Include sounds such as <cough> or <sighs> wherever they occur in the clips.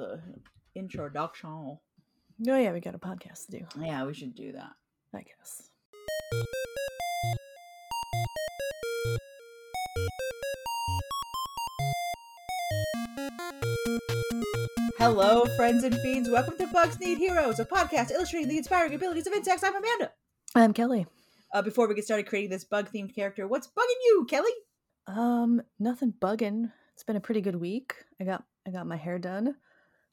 the introduction. Oh yeah, we got a podcast to do. Yeah, we should do that. I guess. Hello, friends and fiends. Welcome to Bugs Need Heroes, a podcast illustrating the inspiring abilities of insects. I'm Amanda. I'm Kelly. Uh, before we get started creating this bug themed character, what's bugging you, Kelly? Um, nothing bugging. It's been a pretty good week. I got I got my hair done,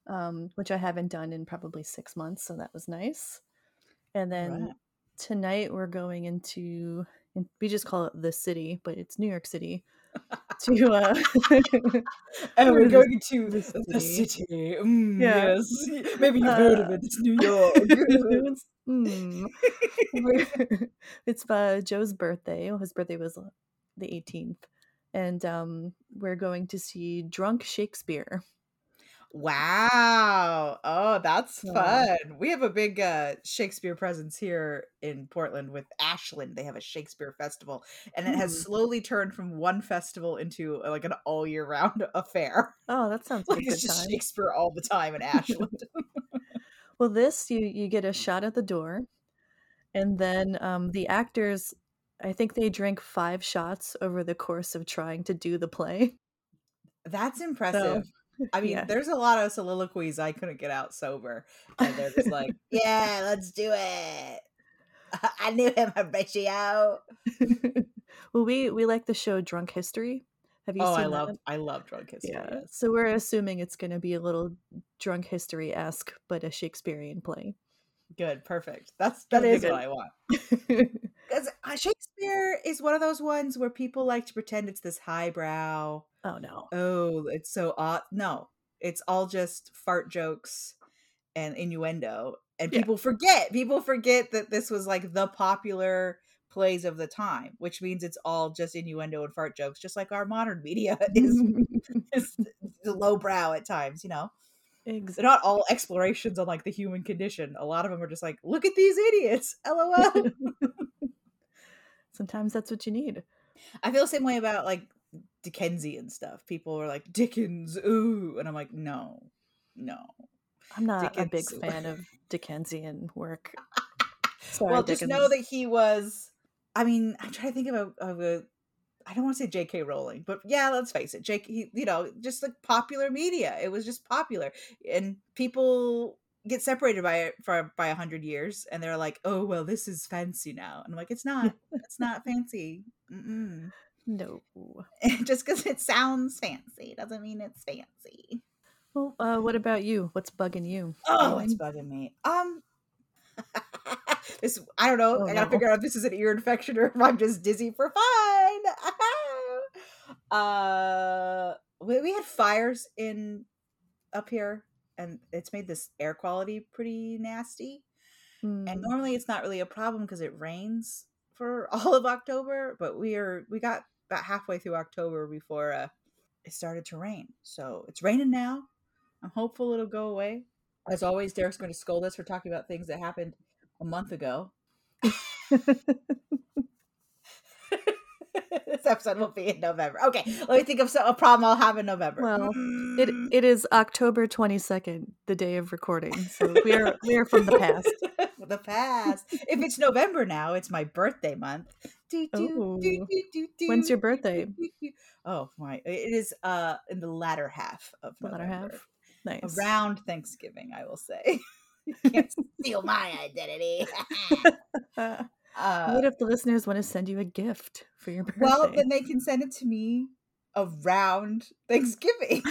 um, which I haven't done in probably six months, so that was nice. And then Right. tonight we're going into we just call it the city, but it's New York City. <laughs> to uh <laughs> And we're <laughs> going to the city? city. Mm, Yeah. Yes. Maybe you've heard of Uh, it. It's New York. it's, mm. It's uh, Joe's birthday. His birthday was uh, the 18th. And um, we're going to see Drunk Shakespeare. Wow. Oh, that's Yeah. fun. We have a big uh, Shakespeare presence here in Portland with Ashland. They have a Shakespeare festival, and it has Hmm. slowly turned from one festival into uh, like an all year round <laughs> affair. Oh, that sounds <laughs> like Like a good it's just time. Shakespeare all the time in Ashland. <laughs> Well, this you you get a shot at the door, and then um, the actors. I think they drink five shots over the course of trying to do the play. That's impressive. I mean, yeah. there's a lot of soliloquies I couldn't get out sober, and they're just like, <laughs> "Yeah, let's do it." <laughs> I knew him, Horatio. <laughs> well, we we like the show Drunk History. Have you Oh, seen I love. I love drunk history. Yeah. So we're assuming it's going to be a little drunk history esque, but a Shakespearean play. Good, perfect. That's that is what. I want. <laughs> Because Shakespeare is one of those ones where people like to pretend it's this highbrow. oh no. Oh, it's so odd. No, it's all just fart jokes and innuendo, and Yeah. people forget. People forget that this was like the popular plays of the time, which means it's all just innuendo and fart jokes, just like our modern media <laughs> is, <laughs> is lowbrow at times. You know, Ex- they're not all explorations on like the human condition. A lot of them are just like, look at these idiots. LOL. <laughs> Sometimes that's what you need. I feel the same way about like Dickensian stuff. People are like Dickens, ooh, and I'm like, no, no. I'm not a big fan of Dickensian work. <laughs> Sorry, well, just know that he was. I mean, I'm trying to think of a, of a. I don't want to say J.K. Rowling, but yeah, let's face it, J.K. You know, just like popular media. It was just popular, and people get separated by it for by a hundred years, and they're like, oh well, this is fancy now, and I'm like, it's not. <laughs> it's not fancy. Mm-mm. No. <laughs> just because it sounds fancy doesn't mean it's fancy. Well, uh, what about you? What's bugging you? Oh, it's bugging me. Um, <laughs> this I don't know. Oh, I gotta no. figure out if this is an ear infection or if I'm just dizzy for fun. <laughs> uh, we, we had fires in up here, and it's made this air quality pretty nasty. And Hmm. normally it's not really a problem because it rains for <laughs> all of October, but we are we got about halfway through October before uh, it started to rain. So it's raining now. I'm hopeful it'll go away. As always, Derek's going to scold us for talking about things that happened a month ago. <laughs> this episode will be in November. Okay, let me think of so- a problem I'll have in November. Well, it Mm. it is October twenty second, the day of recording. So we are we are from the past. <laughs> the past. If it's November now, it's my birthday month. Do, do, Ooh. do, do, do, do, When's your birthday? do, do, do. Oh my! It is uh in the latter half of The latter half. Nice. around Thanksgiving. I will say. <laughs> you can't steal my identity. <laughs> Uh, what if the listeners want to send you a gift for your birthday? well, then they can send it to me around Thanksgiving.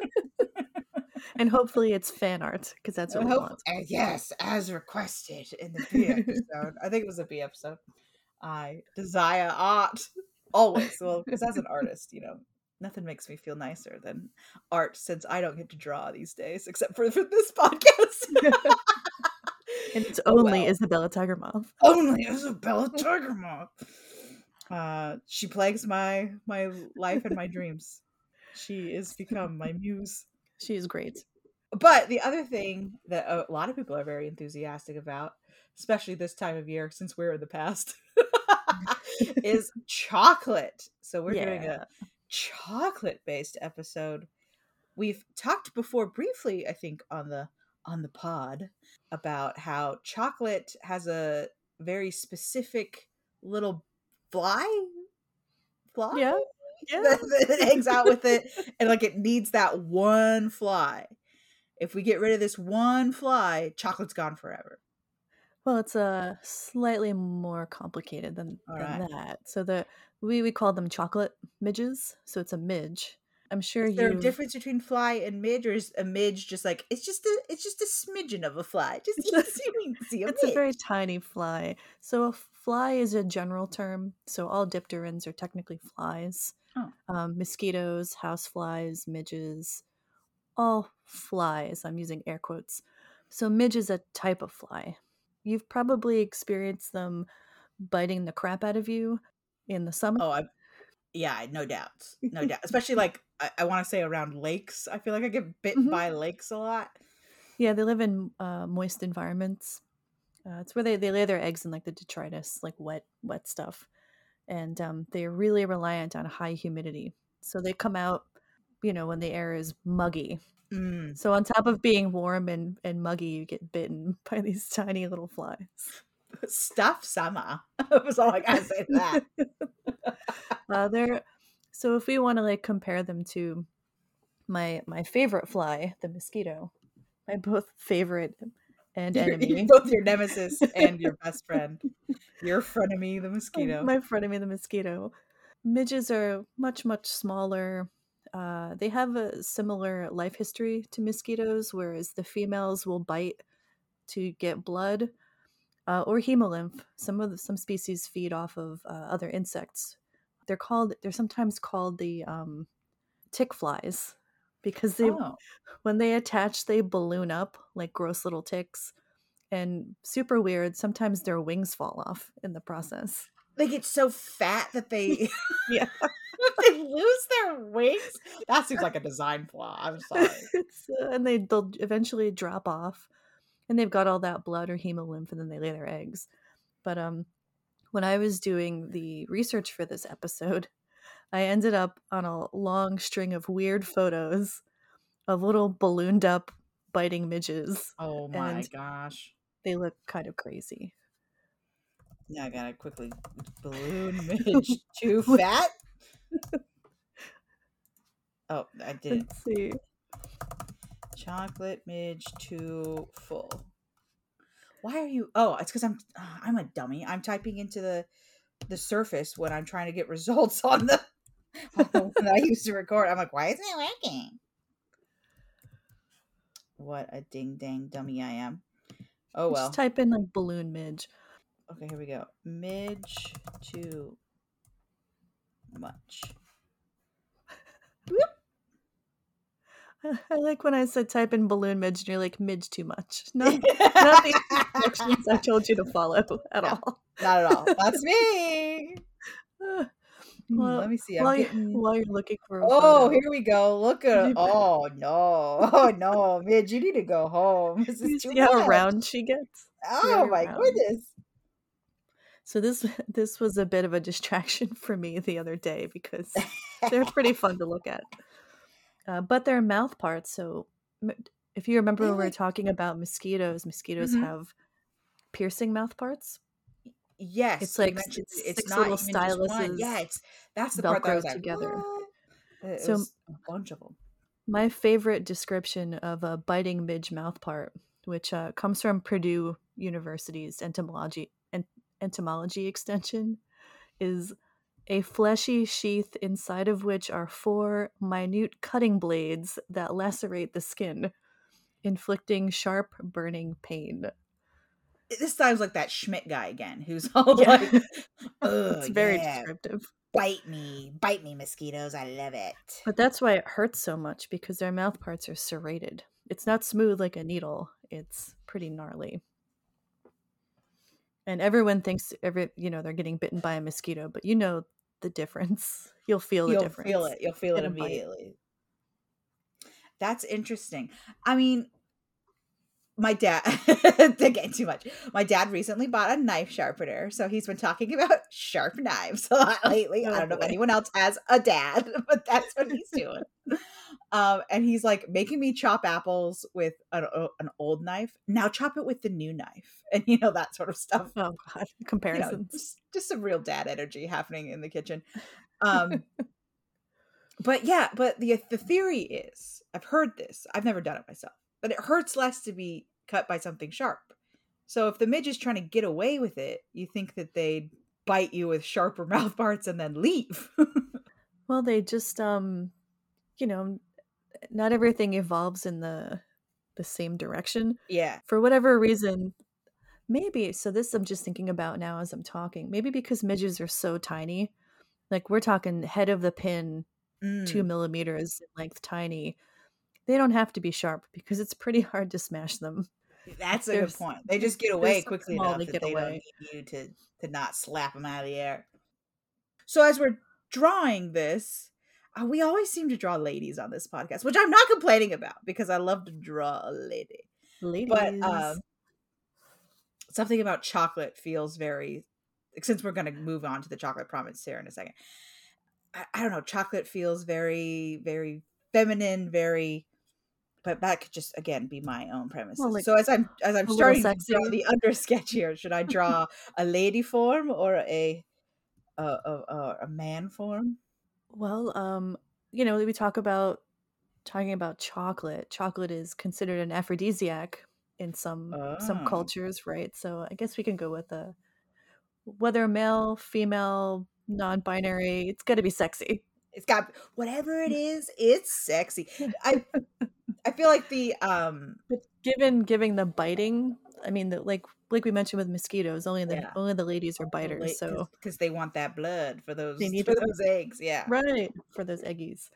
<laughs> and hopefully it's fan art because that's I what we hope- want. uh, yes, as requested in the B <laughs> episode. I think it was a B episode. I desire art always. Well, because as an artist, you know, nothing makes me feel nicer than art since I don't get to draw these days, except for, for this <laughs> podcast. <laughs> And it's Oh, only well. Isabella Tiger Moth. Only Isabella Tiger Moth. Uh, she plagues my my life and my <laughs> dreams. She has become my muse. She is great. But the other thing that a lot of people are very enthusiastic about, especially this time of year since we're in the past, is chocolate. So we're doing a chocolate based episode we've talked before briefly, I think, on the on the pod about how chocolate has a very specific little fly fly Yeah. <laughs> Yeah. that, that hangs out with it and like it needs that one fly if we get rid of this one fly chocolate's gone forever Well, it's uh, slightly more complicated than, All than right. that. So the we we call them chocolate midges. So it's a midge. I'm sure is there a difference between fly and midge or is a midge just like it's just a it's just a smidgen of a fly <laughs> just you can see, a It's a very tiny fly. So a fly is a general term. So all dipterans are technically flies. Oh. Um, mosquitoes, house flies, midges, all flies. I'm using air quotes. So midge is a type of fly. You've probably experienced them biting the crap out of you in the summer. oh i yeah no doubts no doubt <laughs> especially like i, I want to say around lakes i feel like i get bit Mhm. by lakes a lot Yeah, they live in uh, moist environments. Uh, it's where they, they lay their eggs in like the detritus, like wet wet stuff, and um, they're really reliant on high humidity. So they come out, you know, when the air is muggy. Mm. So on top of being warm and, and muggy, you get bitten <laughs> by these tiny little flies. <laughs> stuff summer <laughs> was all i gotta say to that Uh, they're so if we want to like compare them to my my favorite fly, the mosquito, my both favorite and enemy. both your nemesis and your best friend your frenemy the mosquito My frenemy, the mosquito. Midges are much, much smaller. Uh, they have a similar life history to mosquitoes, whereas the females will bite to get blood uh, or hemolymph. Some of the, some species feed off of uh, other insects. They're called. They're sometimes called the um, tick flies because they oh. when they attach, they balloon up like gross little ticks. And super weird. Sometimes their wings fall off in the process. They get so fat that they <laughs> <laughs> Yeah. they lose their wings that seems like a design flaw i'm <laughs> sorry uh, and they they'll eventually drop off, and they've got all that blood or hemolymph, and then they lay their eggs. But um, when I was doing the research for this episode, I ended up on a long string of weird photos of little ballooned up biting midges. oh my gosh They look kind of crazy. Now i gotta quickly balloon midge too fat oh i did Let's see. chocolate midge too full. Why are you oh it's because i'm ah, i'm a dummy. I'm typing into the the surface when i'm trying to get <laughs> results on the on the one i used to record. I'm like why isn't it working? What a ding dang dummy i am. Oh well. Just type in like balloon midge. Okay here we go midge too much I like when I said type in balloon midge, and you're like midge too much. <laughs> Not, not the instructions I told you to follow at No. all. not at all that's me <laughs> Hmm, Well, let me see while, getting you, while you're looking for Oh, here we go. Look at You- oh no. Oh no, Midge, you need to go home. <laughs> This you is too see how round she gets. Oh my round. goodness. So this <laughs> this was a bit of a distraction <laughs> for me the other day because they're pretty fun to look at. <laughs> Uh, but they're mouth parts. So if you remember when we were talking about mosquitoes, mosquitoes Mhm. have piercing mouth parts. Yes, It's like mentioned s- it's six not little styluses Yeah, it's that's the part that I was like, together. So- a bunch of them. My favorite description of a biting midge mouth part, which uh, comes from Purdue University's entomology en- entomology <laughs> extension, is a fleshy sheath inside of which are four minute cutting blades that lacerate the skin, inflicting sharp burning pain. This sounds like that Schmidt guy again, who's <laughs> all Yeah. like, <laughs> it's very yeah, descriptive. bite me, bite me, mosquitoes. I love it." But that's why it hurts so much because their mouth parts are serrated. It's not smooth like a needle. It's pretty gnarly. And everyone thinks every you know they're getting bitten by a mosquito, but you know the difference. <laughs> You'll feel the You'll difference. feel it. You'll feel it bite. immediately. That's interesting. I mean, my dad <laughs> getting too much. My dad recently bought a knife sharpener, so he's been talking <laughs> about sharp knives a lot lately. I Oh, don't know if anyone else has a dad, but that's what he's doing. Um, and he's like making me chop apples with an, an old knife. Now chop it with the new knife, and you know that sort of stuff. Oh God, comparisons. <laughs> You know, just, just some real dad energy happening in the kitchen. Um, <laughs> but yeah, but the the theory is, I've heard this. I've never done it myself, but it hurts less to be cut by something sharp. So if the midge is trying to get away with it, you think that they'd bite you with sharper <laughs> mouth parts and then leave. well, they just um you know, not everything evolves in the the same direction. Yeah. For whatever reason, maybe so this I'm just thinking about now as I'm talking. Maybe because midges are so tiny. Like we're talking head of the pin, mm. two millimeters in length tiny. They don't have to be sharp because it's pretty hard to smash them. That's a good point. They just get away quickly enough that they away. don't need you to to not slap them out of the air. So as we're drawing this, we always seem to draw ladies on this podcast, which I'm not complaining about because I love to draw a lady. Ladies. But um, something about chocolate feels very. Since we're going to move on to the chocolate promise here in a second, I, I don't know. Chocolate feels very, very feminine, very but that could just again be my own premise. Well, like, so as I'm as I'm starting to draw the under sketch here, should I draw <laughs> a lady form or a a, a, a man form? Well, um, you know, we talk about talking about chocolate. Chocolate is considered an aphrodisiac in some oh. some cultures, right? So I guess we can go with a whether male, female, non-binary. It's got to be sexy. It's got whatever it is. It's sexy. I <laughs> I feel like the um, but given giving the biting, I mean, the, like like we mentioned with mosquitoes, only the yeah. only the ladies are biters, so because they want that blood for those they need for those eggs, yeah, right for those eggies.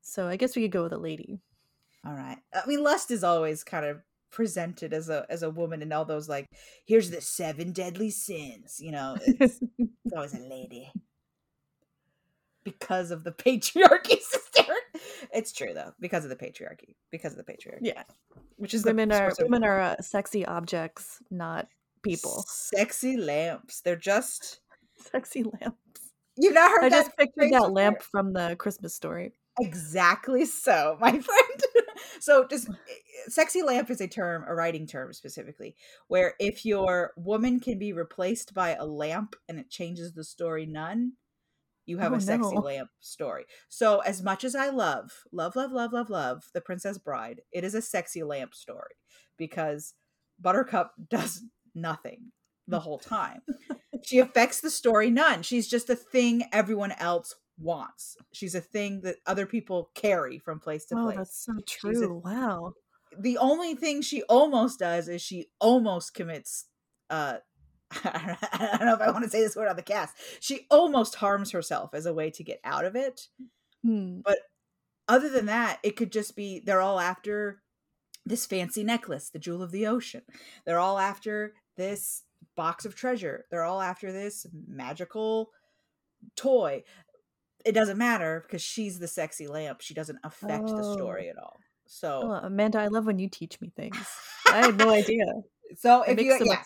So I guess we could go with a lady. All right. I mean, lust is always kind of presented as a as a woman and all those like here's the seven deadly sins you know it's, it's <laughs> always a lady because of the <laughs> patriarchy sister it's true though because of the patriarchy because of the patriarchy. Yeah. Which is women are women are uh, sexy objects not people. Sexy lamps. They're just <laughs> sexy lamps. You know i just pictured that lamp from the christmas story. Exactly so <laughs> my friend. So just sexy lamp is a term a writing term specifically where if your woman can be replaced by a lamp and it changes the story none you have oh, a sexy no. lamp story. So as much as I love, love, love, love, love, love the Princess Bride, it is a sexy lamp story because Buttercup <laughs> does nothing the whole time. she affects the story none. She's just a thing everyone else wants. She's a thing that other people carry from place to oh, place. That's so true. A, wow. The only thing she almost does is she almost commits uh <laughs> I don't know if I want to say this word on the cast. She almost harms herself as a way to get out of it. Hmm. But other than that, it could just be they're all after this fancy necklace, the jewel of the ocean. They're all after this box of treasure. They're all after this magical toy. It doesn't matter because she's the sexy lamp. She doesn't affect oh. the story at all. So, oh, Amanda, I love when you teach me things. <laughs> I had no idea. So it if you, so yeah,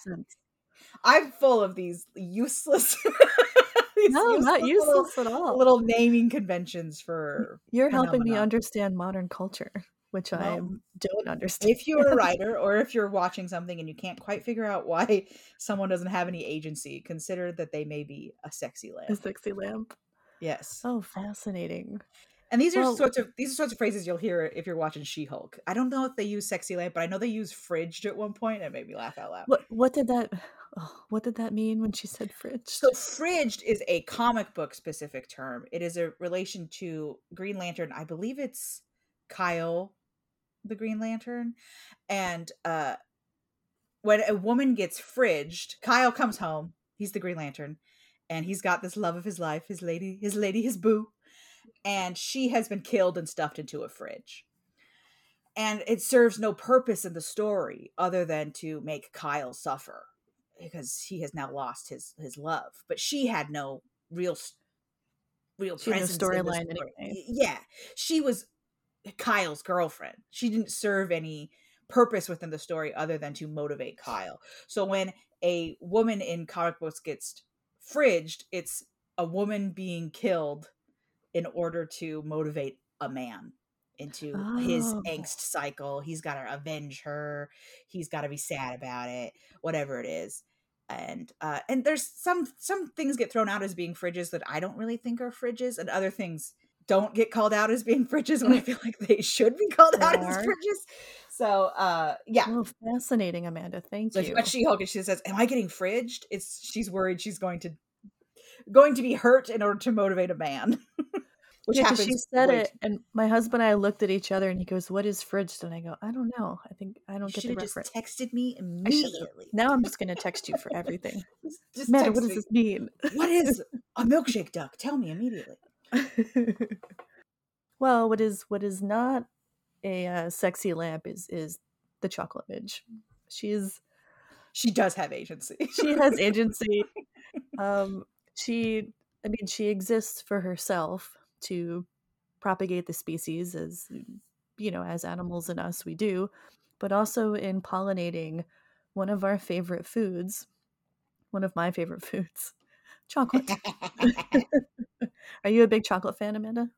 I'm full of these useless. <laughs> these no, useless not useless little, at all. Little naming conventions for. You're helping me understand modern culture, which well, I don't understand. If you're a <laughs> writer or if you're watching something and you can't quite figure out why <laughs> someone doesn't have any agency, consider that they may be a sexy lamp. A sexy lamp. Yes. Oh, fascinating. And these are well, sorts of these are sorts of phrases you'll hear if you're watching She-Hulk. I don't know if they use sexy lamp, but I know they use fridged at one point. It made me laugh out loud. What what did that oh, what did that mean when she said fridged? So fridged is a comic book specific term. It is a relation to Green Lantern. I believe it's Kyle the Green Lantern. And uh when a woman gets fridged, Kyle comes home. He's the Green Lantern, and he's got this love of his life, his lady, his lady, his boo and she has been killed and stuffed into a fridge. And it serves no purpose in the story other than to make Kyle suffer because he has now lost his his love. But she had no real real storyline anyway. Yeah, she was Kyle's girlfriend. She didn't serve any purpose within the story other than to motivate Kyle. So when a woman in comic books gets fridged, it's a woman being killed in order to motivate a man into his Oh. angst cycle. He's got to avenge her. He's got to be sad about it, whatever it is. And uh and there's some some things get thrown out as being fridges that I don't really think are fridges and other things don't get called out as being fridges when I feel like they should be called They out as fridges. So uh yeah. Oh, fascinating, Amanda. Thank So you. She-Hulk and she says, Am I getting fridged? It's she's worried she's going to going to be hurt in order to motivate a man. Which Yeah, happens she said it, and my husband and I looked at each other, and he goes, "What is fridged?" And I go, "I don't know. I think I don't You get the have just texted me immediately. Now I'm just gonna text you for everything. <laughs> Just, just Amanda, what does me. this mean? What is <laughs> a milkshake duck? Tell me immediately. <laughs> well, what is what is not a uh, sexy lamp is is the chocolate midge. She's She does have agency. she has agency. Um, she, I mean, she exists for herself to propagate the species, as you know, as animals and us we do, but also in pollinating one of our favorite foods, one of my favorite <laughs> foods, chocolate. <laughs> Are you a big chocolate fan, Amanda?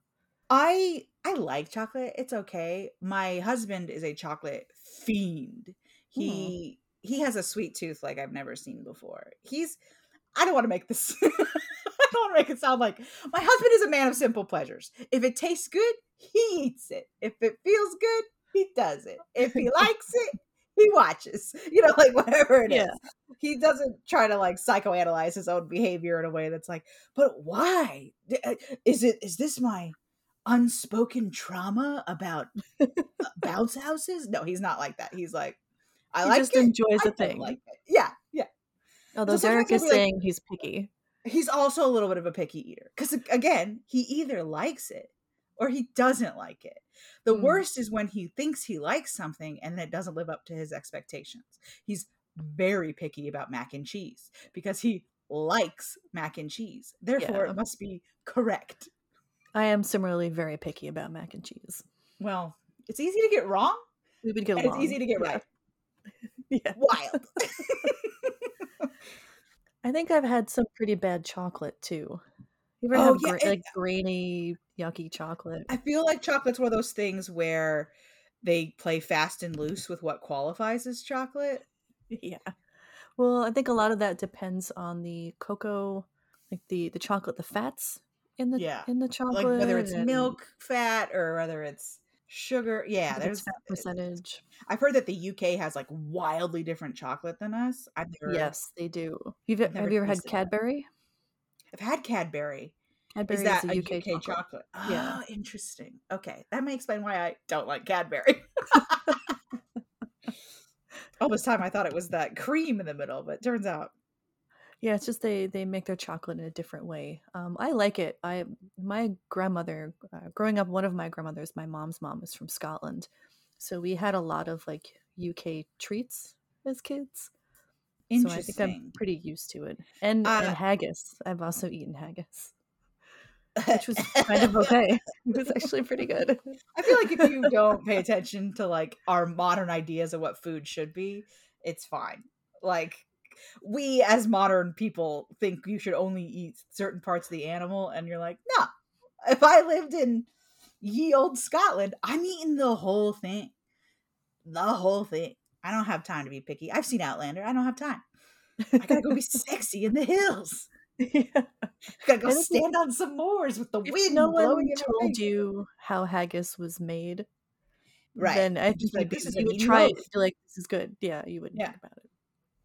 I I like chocolate. It's okay. My husband is a chocolate fiend. He he has a sweet tooth like I've never seen before. He's I don't want to make this <laughs> I don't want to make it sound like my husband is a man of simple pleasures. If it tastes good, he eats it. If it feels good, he does it. If he <laughs> likes it, he watches. <laughs> You know, like whatever it is. Yeah. He doesn't try to like psychoanalyze his own behavior in a way that's like, but why? Uh, Is it is this my unspoken trauma about uh, <laughs> bounce houses? No, he's not like that. He's like, I He like just it. enjoys I the thing. like. Yeah, yeah. Although sometimes Derek is be like- saying he's picky. He's also a little bit of a picky eater because again, he either likes it or he doesn't like it. The Mm. worst is when he thinks he likes something and it doesn't live up to his expectations. He's very picky about mac and cheese because he likes mac and cheese. Therefore, Yeah. it must be correct. I am similarly very picky about mac and cheese. Well, it's easy to get wrong We would get it's easy to get Yeah. right. <laughs> Yeah. Wild. <laughs> I think I've had some pretty bad chocolate too. You ever Oh, have yeah, gra- and- like grainy, yucky chocolate? I feel like chocolate's one of those things where they play fast and loose with what qualifies as chocolate. <laughs> yeah. Well, I think a lot of that depends on the cocoa, like the the chocolate, the fats in the Yeah. in the Like chocolate, whether it's and milk fat or whether it's sugar. Yeah, there's percentage. I've heard that the UK has like wildly different chocolate than us. I've never Yes, they do. You've have you ever had tasted that. Cadbury? I've had Cadbury. Cadbury Is that a a UK, UK, chocolate. chocolate? Yeah. Oh, interesting. Okay. That may explain why I don't like Cadbury. <laughs> <laughs> All this time I thought it was that cream in the middle, but it turns out Yeah, it's just they they make their chocolate in a different way. Um, I like it. I my grandmother, uh, growing up, one of my grandmothers, my mom's mom, is from Scotland, so we had a lot of like UK treats as kids. So I think I'm pretty used to it. And Uh, and haggis. I've also eaten haggis, which was <laughs> kind of okay. <laughs> It was actually pretty good. I feel like if you don't pay attention to like our modern ideas of what food should be, it's fine. Like we as modern people think you should only eat certain parts of the animal and you're like, "No. If I lived in ye old Scotland, I'm eating the whole thing. The whole thing. I don't have time to be picky. I've seen Outlander. I don't have time. I gotta go be <laughs> sexy in the hills. yeah. I gotta go And stand on some moors with the wind no one blowing in my told you how haggis was made, Right. then I Just like, "This is you would try it loaf." feel like this is good. Yeah, you wouldn't Yeah. think about it.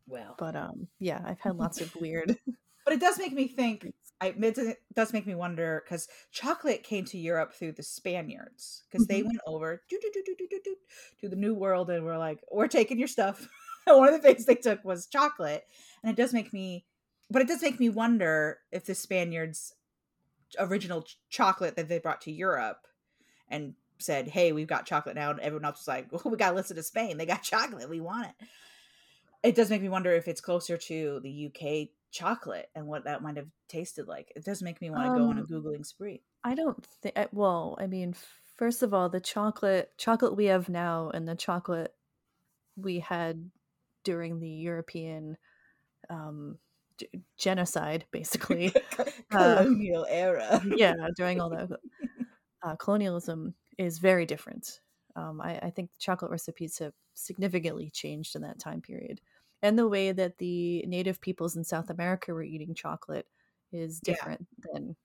Well, But um, yeah, I've had lots of <laughs> weird. but it does make me think I, it does- make me wonder because chocolate came to Europe through the Spaniards because they Mhm. went over doo, doo, doo, to the New World and were like, we're taking your stuff. and <laughs> one of the things they took was chocolate, and it does make me, but it does make me wonder if the Spaniards' original ch- chocolate that they brought to Europe and said, "Hey, we've got chocolate now," and everyone else was like, <laughs> "Well, we got to listen to Spain. They got chocolate. We want it." It does make me wonder if it's closer to the UK chocolate and what that might have tasted like. It does make me want to go on a Um, googling spree. I don't think. Well, I mean, first of all, the chocolate chocolate we have now and the chocolate we had during the European um, g- genocide, basically. <laughs> Colonial era. yeah, <laughs> during all the uh, colonialism, is very different. Um, I, I think chocolate recipes have significantly changed in that time period. And the way that the native peoples in South America were eating chocolate is Yeah. different than,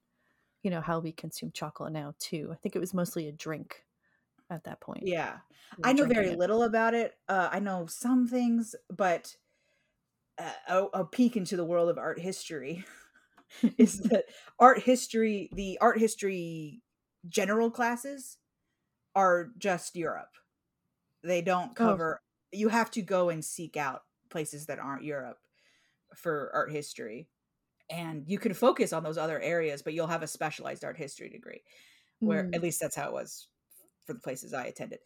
you know, how we consume chocolate now too. I think it was mostly a drink at that point. Yeah. I know very it. little about it. Uh, I know some things, but uh, a, a peek into the world of art history <laughs> is <laughs> that art history, the art history general classes are just Europe. They don't Oh. cover, you have to go and seek out places that aren't Europe for art history. And you can focus on those other areas, but you'll have a specialized art history degree where Mm. at least that's how it was for the places I attended.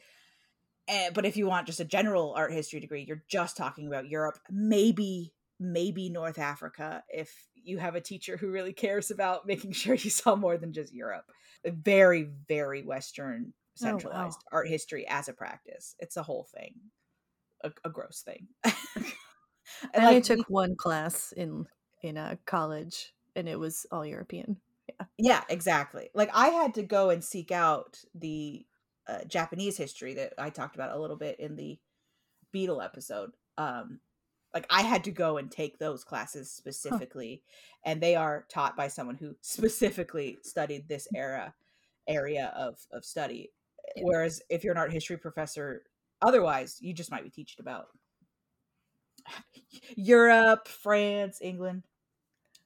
And, but if you want just a general art history degree, you're just talking about Europe, maybe maybe North Africa if you have a teacher who really cares about making <laughs> sure you saw more than just Europe. Very very western Oh, wow. centralized art history as a practice. It's a whole thing. A, a gross thing. <laughs> I and only like took one class in in a college, and it was all European. Yeah, yeah, exactly. Like I had to go and seek out the uh, Japanese history that I talked about a little bit in the Beetle episode. Um, like I had to go and take those classes specifically, and they are taught by someone who <laughs> specifically studied this era area of of study. Yeah. Whereas if you're an art history professor, otherwise you just might be teaching about <laughs> Europe, France, England,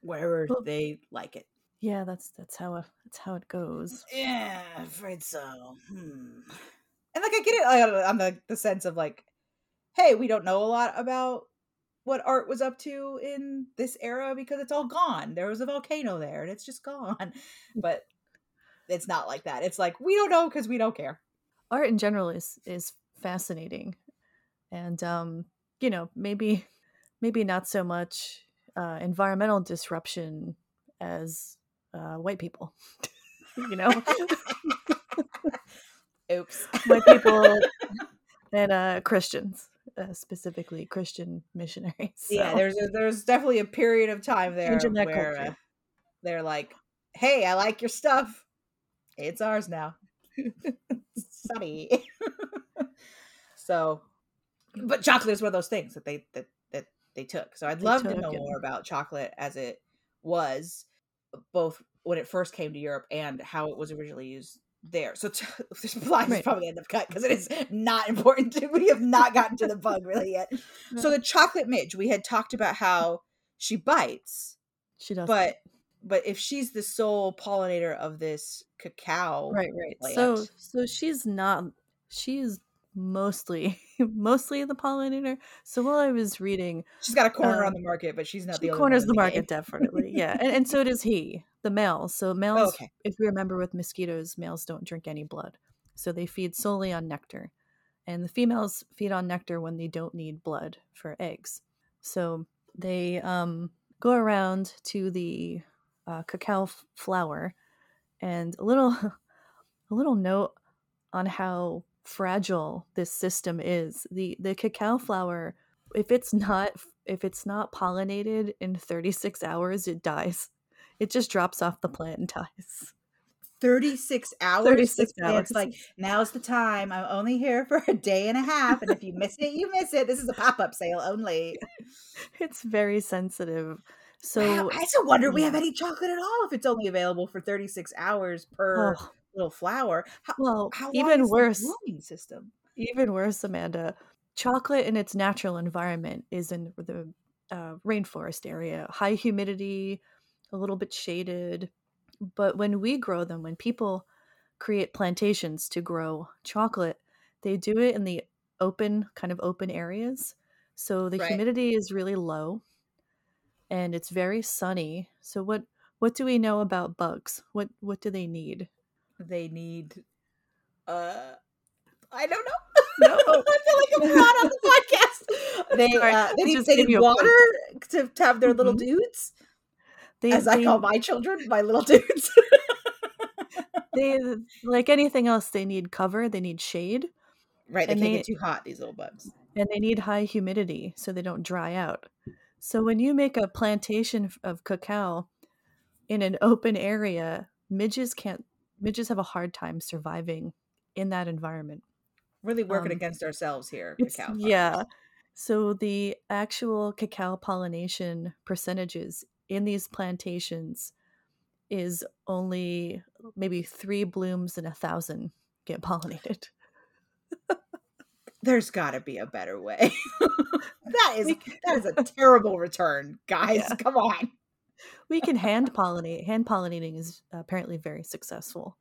wherever Well- they like it. Yeah, that's that's how uh, that's how it goes. Yeah, I'm afraid so. Hmm. And like I get it like, on the the sense of like, hey, we don't know a lot about what art was up to in this era because it's all gone. There was a volcano there and it's just gone. But it's not like that. It's like we don't know because we don't care. Art in general is is fascinating, and um, you know maybe maybe not so much uh, environmental disruption as uh, white people. <laughs> you know, <laughs> Oops. <laughs> white people and uh, Christians, uh, specifically Christian missionaries. Yeah, there's a, there's definitely a period of time there where uh, they're like, "Hey, I like your stuff. It's ours now." Sorry. So, but chocolate is one of those things that they that that they took. So I'd love to know and- more about chocolate as it was, both when it first came to Europe and how it was originally used there. So t- <laughs> this line is probably end of cut because it is not important. To, <laughs> we have not gotten to the bug really yet. <laughs> So the chocolate midge, we had talked about how she bites, she does. but but if she's the sole pollinator of this cacao, right right so plant. so she's not she's mostly <laughs> mostly the pollinator. So while i was reading she's got a corner on um, the market, but she's not she the corners one the market definitely yeah and, and so does he the male. So <laughs> males okay. if we remember with mosquitoes males don't drink any blood. So they feed solely on nectar and the females feed on nectar when they don't need blood for eggs. So they um, go around to the uh, cacao f- flower and a little <laughs> a little note on how fragile this system is the the cacao flower if it's not if it's not pollinated in 36 hours it dies it just drops off the plant and dies 36 hours. 36 This plant's hours. like, now's the time. I'm only here for a day and a half. And if you miss it, you miss it. This is a pop up sale only. <laughs> it's very sensitive so wow, it's a wonder we have any chocolate at all if it's only available for 36 hours per oh, little flower. How, well how even worse system? even worse amanda chocolate in its natural environment is in the uh, rainforest area high humidity a little bit shaded but when we grow them when people create plantations to grow chocolate they do it in the open kind of open areas so the Right. humidity is really low and it's very sunny so what what do we know about bugs what what do they need They need, uh, I don't know. No. <laughs> I feel like I'm not on the <laughs> podcast. They, uh, they need, just they need you a quiz. water to, to have their little Mhm. dudes, they, as I call my children, my little dudes. <laughs> they like anything else they need cover they need shade right, they And can't they- get too hot. These little bugs. and they need high humidity so they don't dry out so when you make a plantation of cacao in an open area midges can't midges have a hard time surviving in that environment. Really working Um, against ourselves here, cacao yeah. So the actual cacao pollination percentages in these plantations is only maybe three blooms in a thousand get pollinated. There's got to be a better way. <laughs> that is that is a terrible return, <laughs> guys. Yeah. Come on. We can hand pollinate. Hand pollinating is apparently very successful,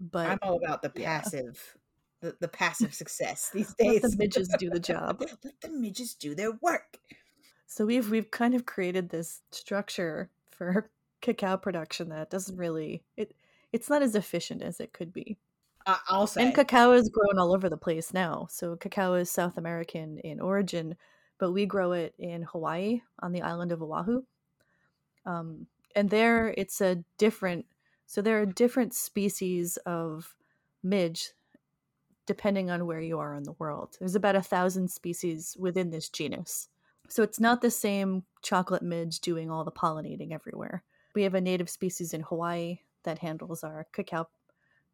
but I'm all about the yeah. passive, the, the passive <laughs> success these days. let the midges do the <laughs> job. Let the midges do their work. So we've we've kind of created this structure for <laughs> cacao production that doesn't really it it's not as efficient as it could be. I I'll And cacao is grown all over the place now. So cacao is South American in origin, but we grow it in Hawaii on the island of Oahu. Um, and there it's a different so there are different species of midge depending on where you are in the world. There's about a thousand species within this genus. So it's not the same chocolate midge doing all the pollinating everywhere. We have a native species in Hawaii that handles our cacao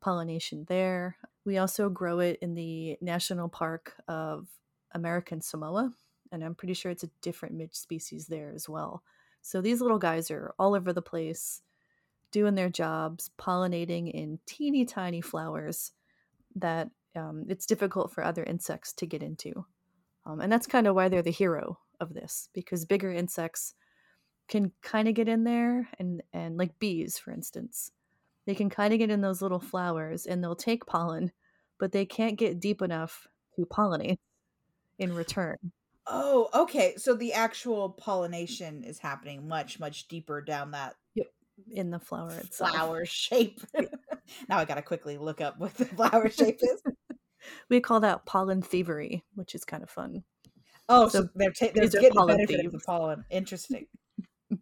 pollination there. We also grow it in the National Park of American Samoa, and I'm pretty sure it's a different midge species there as well. So these little guys are all over the place doing their jobs, pollinating in teeny tiny flowers that um, it's difficult for other insects to get into. Um, and that's kind of why they're the hero of this, because bigger insects can kind of get in there, and, and like bees, for instance, they can kind of get in those little flowers and they'll take pollen, but they can't get deep enough to pollinate in return. Oh, okay. So the actual mm. pollination is happening much, much deeper down that in the flower itself. flower shape. <laughs> now I gotta quickly look up what the flower shape is. <laughs> We call that pollen thievery, which is kind of fun. Oh, so, So they're ta- they're getting the pollen benefit of the pollen. Interesting. <laughs>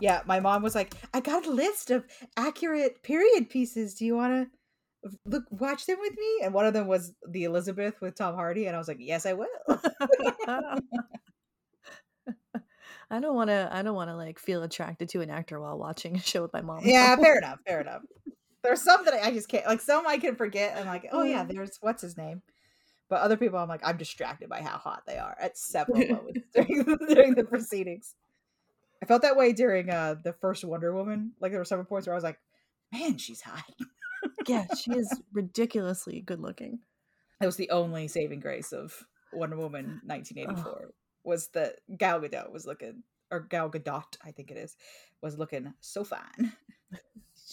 yeah, my mom was like, "I got a list of accurate period pieces. Do you want to look watch them with me?" And one of them was the Elizabeth with Tom Hardy, and I was like, "Yes, I will." <laughs> I don't want to. I don't want to like feel attracted to an actor while watching a show with my mom. yeah, fair enough. Fair enough. There's some that I just can't like. Some I can forget. I'm like, oh yeah, Mm. there's what's his name. But other people, I'm like, I'm distracted by how hot they are at several <laughs> moments during, during the proceedings. I felt that way during uh the first Wonder Woman. Like there were several points where I was like, man, she's hot. Yeah, she is ridiculously good looking. That was the only saving grace of Wonder Woman 1984 was that Gal Gadot was looking, or Gal Gadot, I think it is, was looking so fine. <laughs>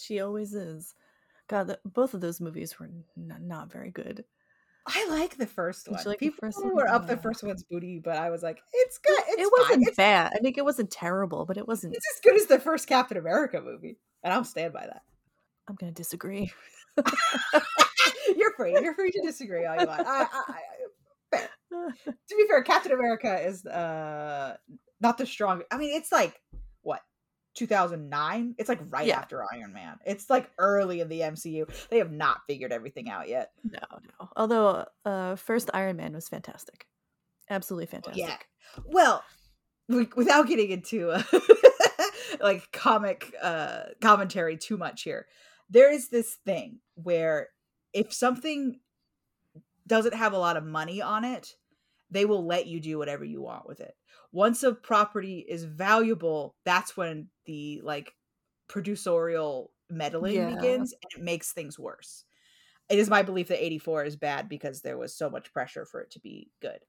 She always is. God, the, both of those movies were n- not very good. I like the first one. like the People first one? were up the first one's booty, but I was like, it's good. It's it wasn't It's, bad. I think it wasn't terrible, but it wasn't. it's as good as the first Captain America movie, and I'll stand by that. I'm gonna disagree. <laughs> <laughs> you're free. You're free to disagree all you want. I, I, I. <laughs> To be fair, Captain America is uh not the strong. I mean, it's like what 2009. It's like right Yeah. after Iron Man. It's like early in the MCU. They have not figured everything out yet. no, no. Although, uh, first Iron Man was fantastic, absolutely fantastic. Yeah. Well, we, without getting into uh, <laughs> like comic uh commentary too much here, there is this thing where if something doesn't have a lot of money on it, they will let you do whatever you want with it. Once a property is valuable, that's when the like producerial meddling Yeah. begins and it makes things worse. It is my belief that 84 is bad because there was so much pressure for it to be good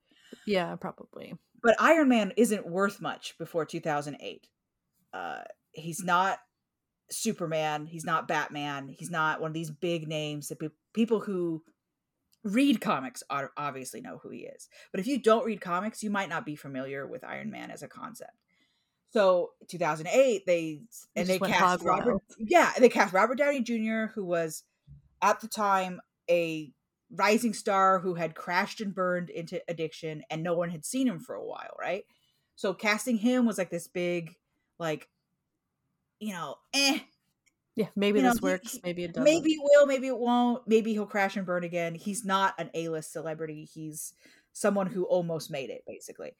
Yeah, probably. but Iron Man isn't worth much before 2008. Uh, he's not Superman. He's not Batman. He's not one of these big names that pe- people who read comics obviously know who he is. But if you don't read comics, you might not be familiar with Iron Man as a concept. So 2008, they and they cast Robert. wild. Yeah, they cast Robert Downey Jr., who was at the time a rising star who had crashed and burned into addiction and no one had seen him for a while, right? So casting him was like this big, like, you know, eh, Yeah, maybe You this he- works. he- maybe it doesn't. maybe it will, maybe it won't. Maybe he'll crash and burn again. He's not an A-list celebrity. He's someone who almost made it, basically.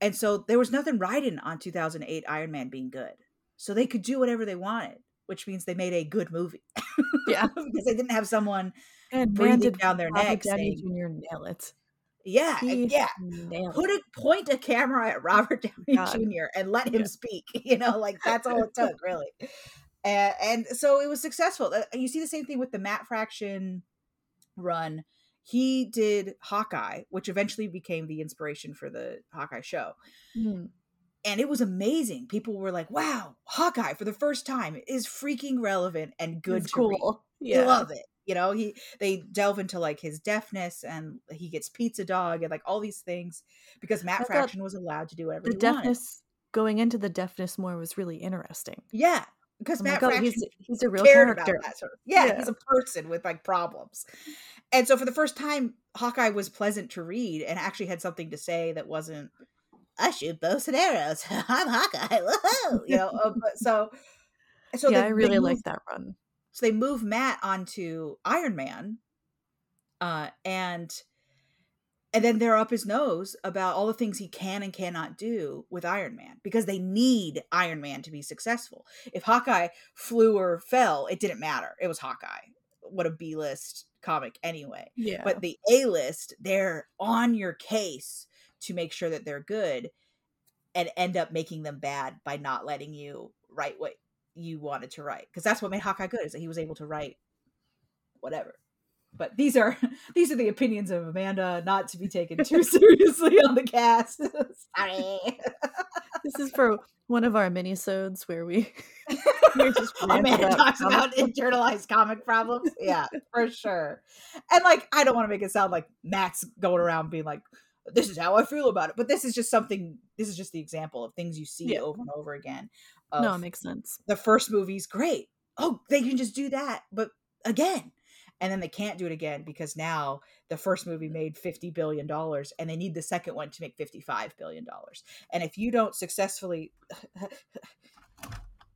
And so there was nothing riding on 2008 Iron Man being good. So they could do whatever they wanted which means they made a good movie. Yeah. <laughs> because they didn't have someone And breathing down their neck saying, Jr. nail it. "Yeah, He yeah." Put a point a camera at Robert <laughs> Downey God. Jr. and let him Yeah. speak. <laughs> You know, like that's all it took, really. And, and so it was successful. Uh, You see the same thing with the Matt Fraction run. He did Hawkeye, which eventually became the inspiration for the Hawkeye show. Mm. and it was amazing. People were like, "Wow, Hawkeye for the first time is freaking relevant and good It's read. cool. I Yeah. love it." You know, he they delve into like his deafness and he gets pizza dog and like all these things because Matt I Fraction was allowed to do whatever The he wanted. deafness going into the deafness more was really interesting. Yeah, because Matt like, oh, Fraction he's he's a real character. sort of. Yeah, Yeah. he's a person with like problems. And so for the first time, Hawkeye was pleasant to read and actually had something to say that wasn't I shoot bows and arrows. <laughs> I'm Hawkeye. <laughs> Woohoo! You know, uh, but so so yeah, they, I really like that run. So they move Matt onto Iron Man, uh, and and then they're up his nose about all the things he can and cannot do with Iron Man because they need Iron Man to be successful. If Hawkeye flew or fell, it didn't matter. It was Hawkeye. What a B list comic anyway. Yeah. But the A list, they're on your case to make sure that they're good and end up making them bad by not letting you write what you wanted to write. Because that's what made Hawkeye good, is that he was able to write whatever. But these are <laughs> these are the opinions of Amanda, not to be taken too <laughs> seriously on the cast. <laughs> Sorry. this is for one of our minisodes where we we just rant Amanda about talks about internalized comic problems. Yeah, for sure. And like, I don't want to make it sound like Matt's going around being like, "This is how I feel about it," but this is just something. This is just the example of things you see Yeah. over and over again. No, it makes sense. the first movie's great. Oh, they can just do that, but again. And then they can't do it again because now the first movie made $50 billion and they need the second one to make $55 billion. And if you don't successfully. <laughs>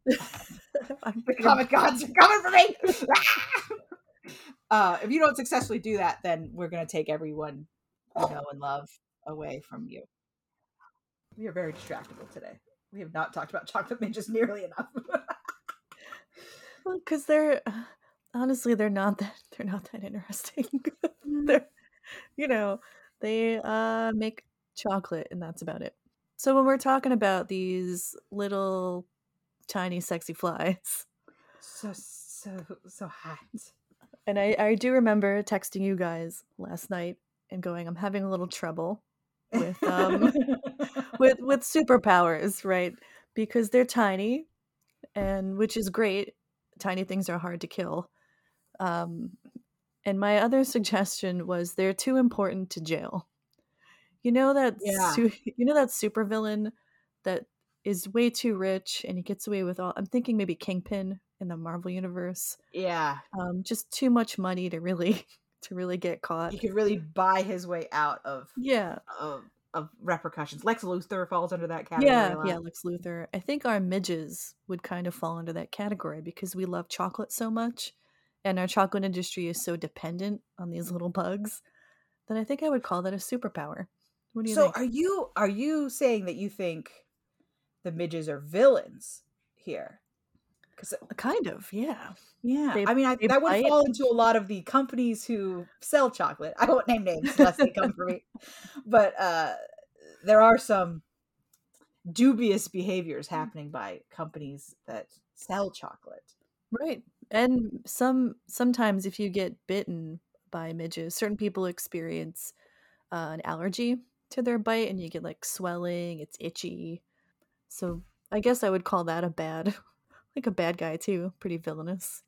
The comic gods are coming for me! <laughs> uh, if you don't successfully do that, then we're going to take everyone you know and love away from you. We are very distractible today. We have not talked about chocolate midges nearly enough. Well, because they're honestly they're not that they're not that interesting. <laughs> they're you know they uh make chocolate and that's about it. So when we're talking about these little tiny sexy flies, so so so hot. and I I do remember texting you guys last night and going, I'm having a little trouble with um with with superpowers, right? Because they're tiny, and which is great. Tiny things are hard to kill. Um, and my other suggestion was they're too important to jail. You know that Yeah. su- <laughs> you know that supervillain that is way too rich and he gets away with all. I'm thinking maybe Kingpin in the Marvel universe. yeah, Um, just too much money to really to really get caught. he could really buy his way out of Yeah, of, of repercussions. Lex Luthor falls under that category. Yeah, yeah, Lex Luthor. I think our midges would kind of fall under that category because we love chocolate so much and our chocolate industry is so dependent on these little bugs that I think I would call that a superpower. What do you So think? are you are you saying that you think the midges are villains here? Because kind of, yeah. yeah, They- I mean, I, that would fall into a lot of the companies who sell chocolate. I won't name names unless they come for me, but uh, there are some dubious behaviors happening by companies that sell chocolate. Right. And some sometimes if you get bitten by midges, certain people experience uh, an allergy to their bite and you get like swelling, it's itchy. So I guess I would call that a bad like a bad guy too, pretty villainous.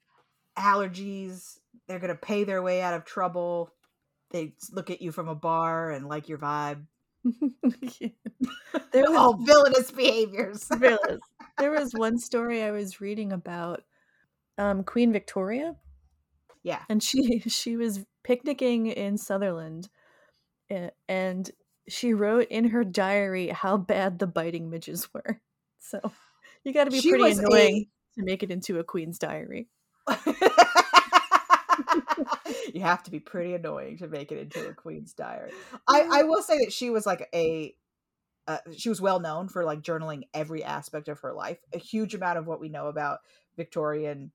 allergies. They're gonna pay their way out of trouble. They look at you from a bar and like your vibe. <laughs> Yeah. <laughs> Was Oh, villainous behaviors. <laughs> villainous. There was one story I was reading about um, Queen Victoria, yeah. and she she was picnicking in Sutherland, and she wrote in her diary how bad the biting midges were. So you got to be She pretty annoying to make it into a queen's diary. <laughs> you have to be pretty annoying to make it into a queen's diary. I, I will say that she was like a uh, she was well known for like journaling every aspect of her life. A huge amount of what we know about Victorian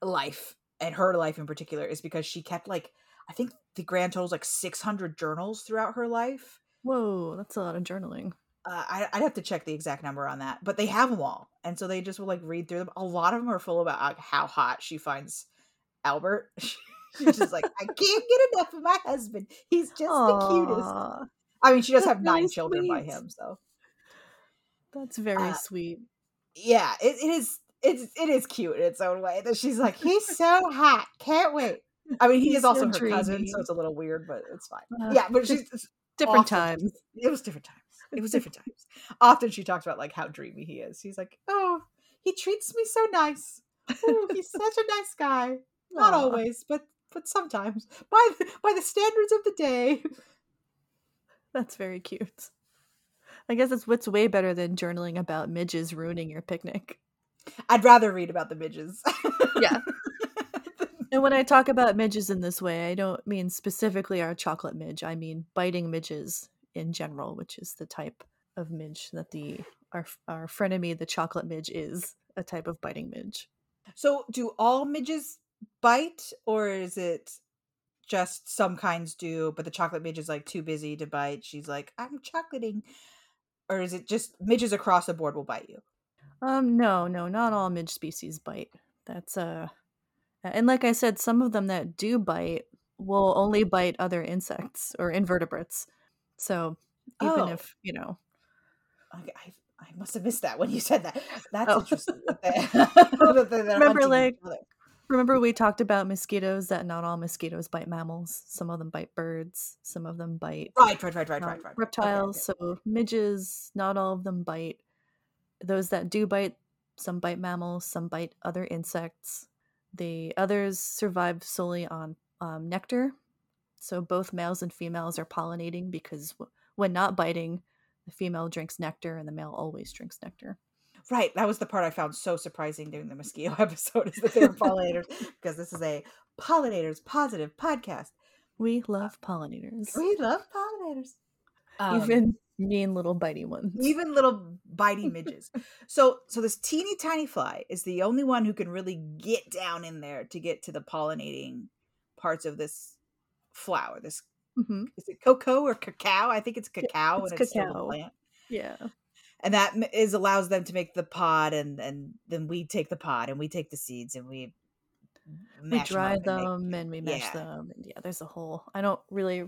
life and her life in particular is because she kept like I think the grand total is like 600 journals throughout her life. Whoa, that's a lot of journaling. Uh, I, would have to check the exact number on that, but they have them all, and so they just will like read through them. A lot of them are full about like, how hot she finds Albert. <laughs> She's just like, I can't get enough of my husband. He's just Aww. the cutest. I mean, she does that's have nine children by him, so that's very uh, sweet. Yeah, it, it is. It's it is cute in its own way. That she's like, he's <laughs> so hot, can't wait. I mean, he is also so her cousin, so it's a little weird, but it's fine. Uh, yeah, but she's different times. It was different times. It was different times. Often she talks about like how dreamy he is. He's like, oh, he treats me so nice. Ooh, he's <laughs> such a nice guy. Not Aww. always, but but sometimes by the, by the standards of the day. <laughs> That's very cute. I guess it's what's way better than journaling about midges ruining your picnic. I'd rather read about the midges. yeah. <laughs> And when I talk about midges in this way, I don't mean specifically our chocolate midge. I mean biting midges in general, which is the type of midge that the our our frenemy, the chocolate midge, is a type of biting midge. So, do all midges bite, or is it just some kinds do, but the chocolate midge is like too busy to bite? She's like, I'm chocolating, or is it just midges across the board will bite you? Um, no, no, not all midge species bite. That's uh and like I said, some of them that do bite will only bite other insects or invertebrates. So even oh. if, you know. Okay, I, I must have missed that when you said that. That's oh. interesting. <laughs> <laughs> remember, like, remember we talked about mosquitoes that not all mosquitoes bite mammals. Some of them bite birds. Some of them bite right, right, right, right, right, right. reptiles. Okay, okay. So midges, not all of them bite. Those that do bite, some bite mammals, some bite other insects. The others survive solely on um, nectar. So both males and females are pollinating because w- when not biting, the female drinks nectar and the male always drinks nectar. Right. That was the part I found so surprising during the mosquito <laughs> episode is that they were pollinators because this is a pollinators positive podcast. We love pollinators. We love pollinators. Um, Even mean little bitey ones even little bitey <laughs> midges so so this teeny tiny fly is the only one who can really get down in there to get to the pollinating parts of this flower this mm-hmm. is it cocoa or cacao i think it's cacao it's and cacao. plant yeah and that is allows them to make the pod and and then we take the pod and we take the seeds and we we dry them, and, make, and, we mash yeah. them and yeah there's a whole i don't really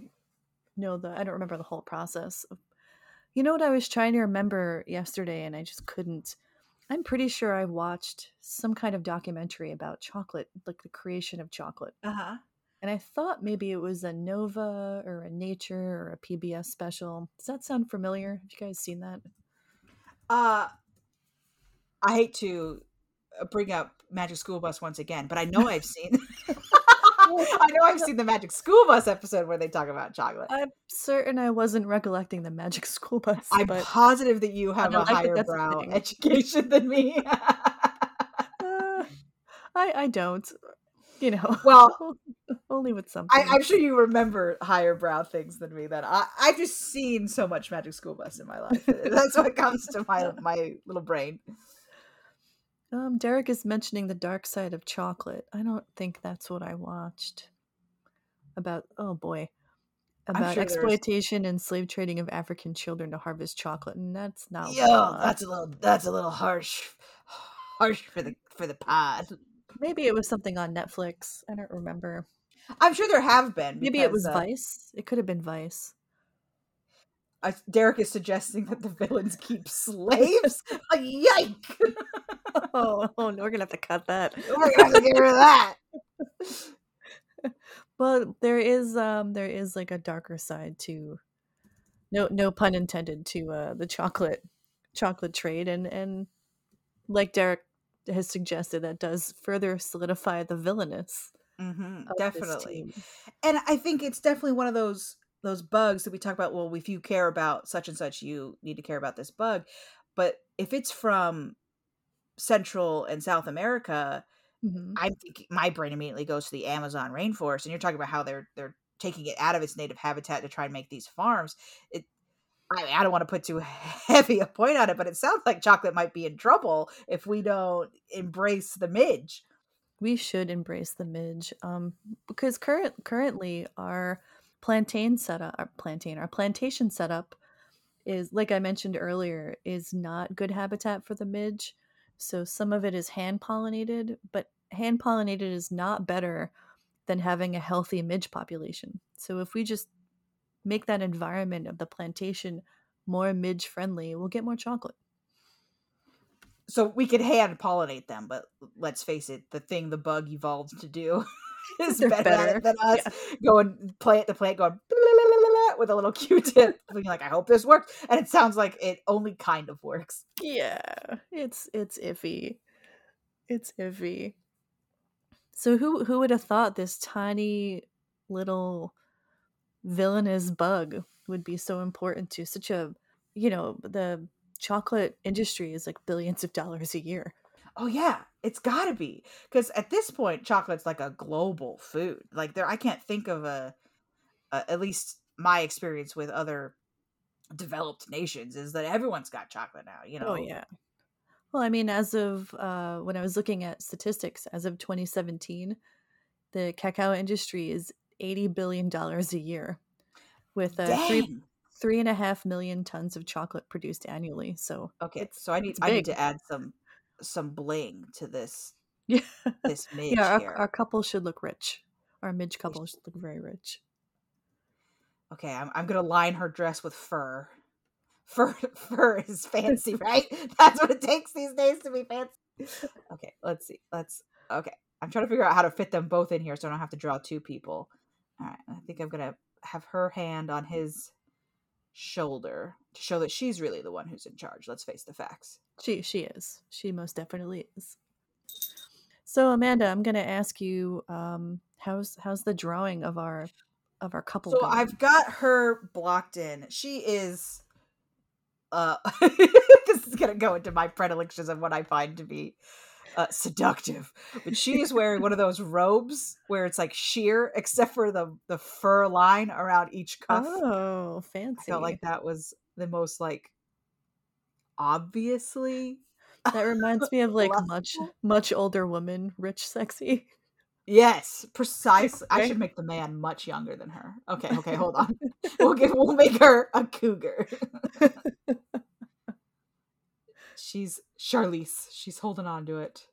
know the i don't remember the whole process of you know what I was trying to remember yesterday and I just couldn't. I'm pretty sure I watched some kind of documentary about chocolate, like the creation of chocolate. Uh-huh. And I thought maybe it was a Nova or a Nature or a PBS special. Does that sound familiar? Have you guys seen that? Uh I hate to uh, bring up Magic School Bus once again, but I know I've <laughs> seen <laughs> I know I've seen the Magic School Bus episode where they talk about chocolate. I'm certain I wasn't recollecting the Magic School Bus. I'm positive that you have a like higher brow education than me. <laughs> uh, I I don't. <laughs> You know, well, <laughs> only with something. I, am sure you remember higher brow things than me. That I I've just seen so much Magic School Bus in my life. <laughs> That's what comes to my my little brain. Um, Derek is mentioning the dark side of chocolate. I don't think that's what I watched. About oh boy, about sure exploitation and slave trading of African children to harvest chocolate, and that's not. Yo, that's a little that's a little harsh, <sighs> harsh for the for the pod. Maybe it was something on Netflix. I don't remember. I'm sure there have been. Because, Maybe it was uh, Vice. It could have been Vice. Uh, Derek is suggesting that the villains keep <laughs> slaves. <laughs> Yike! oh, oh, no, we're gonna have to cut that. We're gonna have to get rid of that. <laughs> but there is, um, there is like a darker side to, no, no pun intended to uh, the chocolate, chocolate trade, and and like Derek has suggested, that does further solidify the villainous. Mm-hmm, definitely, and I think it's definitely one of those those bugs that we talk about well if you care about such and such you need to care about this bug but if it's from central and south america mm-hmm. i'm thinking my brain immediately goes to the amazon rainforest and you're talking about how they're they're taking it out of its native habitat to try and make these farms it I, I don't want to put too <laughs> heavy a point on it, but it sounds like chocolate might be in trouble if we don't embrace the midge. We should embrace the midge, um, because current currently our plantain setup, our plantain, our plantation setup is like I mentioned earlier, is not good habitat for the midge. So some of it is hand pollinated, but hand pollinated is not better than having a healthy midge population. So if we just make that environment of the plantation more midge friendly, we'll get more chocolate. So we could hand pollinate them, but let's face it, the thing the bug evolved to do <laughs> is better, better, than us yeah. going plant the plant going <laughs> with a little Q-tip, <laughs> being like, "I hope this works," and it sounds like it only kind of works. Yeah, it's it's iffy. It's iffy. So who who would have thought this tiny little villainous bug would be so important to such a you know the chocolate industry is like billions of dollars a year. Oh yeah, it's got to be because at this point, chocolate's like a global food. Like there, I can't think of a, a at least my experience with other developed nations is that everyone's got chocolate now. You oh, know. Oh yeah. Well, I mean, as of uh, when I was looking at statistics, as of 2017, the cacao industry is 80 billion dollars a year, with uh, three three and a half million tons of chocolate produced annually. So okay, so I need I need to add some some bling to this. Yeah, this <laughs> midge yeah. Our, our, couple should look rich. Our midge couple should look very rich. Okay, I'm I'm gonna line her dress with fur fur <laughs> fur is fancy, right? <laughs> That's what it takes these days to be fancy. Okay, let's see. Let's okay. I'm trying to figure out how to fit them both in here so I don't have to draw two people. All right, I think I'm gonna have her hand on his shoulder to show that she's really the one who's in charge. Let's face the facts. She she is. She most definitely is. So Amanda, I'm gonna ask you, um, how's how's the drawing of our of our couple? So going? I've got her blocked in. She is uh <laughs> this is gonna go into my predilections of what I find to be uh, seductive. But she is wearing one of those robes where it's like sheer, except for the the fur line around each cuff. Oh, fancy! I felt like that was the most like obviously. That reminds me of like <laughs> much much older woman, rich, sexy. Yes, precisely. Okay. I should make the man much younger than her. Okay, okay, hold on. <laughs> we'll get we'll make her a cougar. <laughs> She's Charlize. She's holding on to it.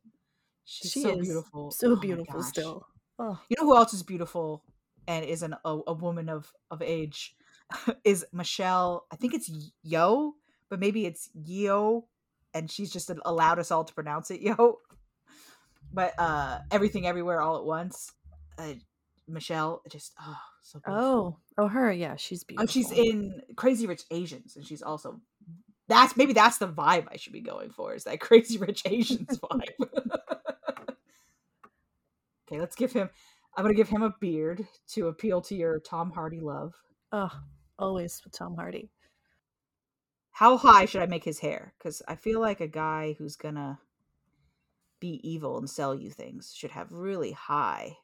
She's she so beautiful. So oh beautiful still. Oh. You know who else is beautiful and is an, a, a woman of of age <laughs> is Michelle. I think it's Yo, but maybe it's Yo and she's just allowed us all to pronounce it <laughs> Yo but uh everything everywhere all at once uh, michelle just oh so beautiful. oh oh her yeah she's beautiful oh, she's in crazy rich asians and she's also that's maybe that's the vibe i should be going for is that <laughs> crazy rich asians <laughs> vibe <laughs> okay let's give him i'm gonna give him a beard to appeal to your tom hardy love oh always with tom hardy how high should i make his hair because i feel like a guy who's gonna be evil and sell you things should have really high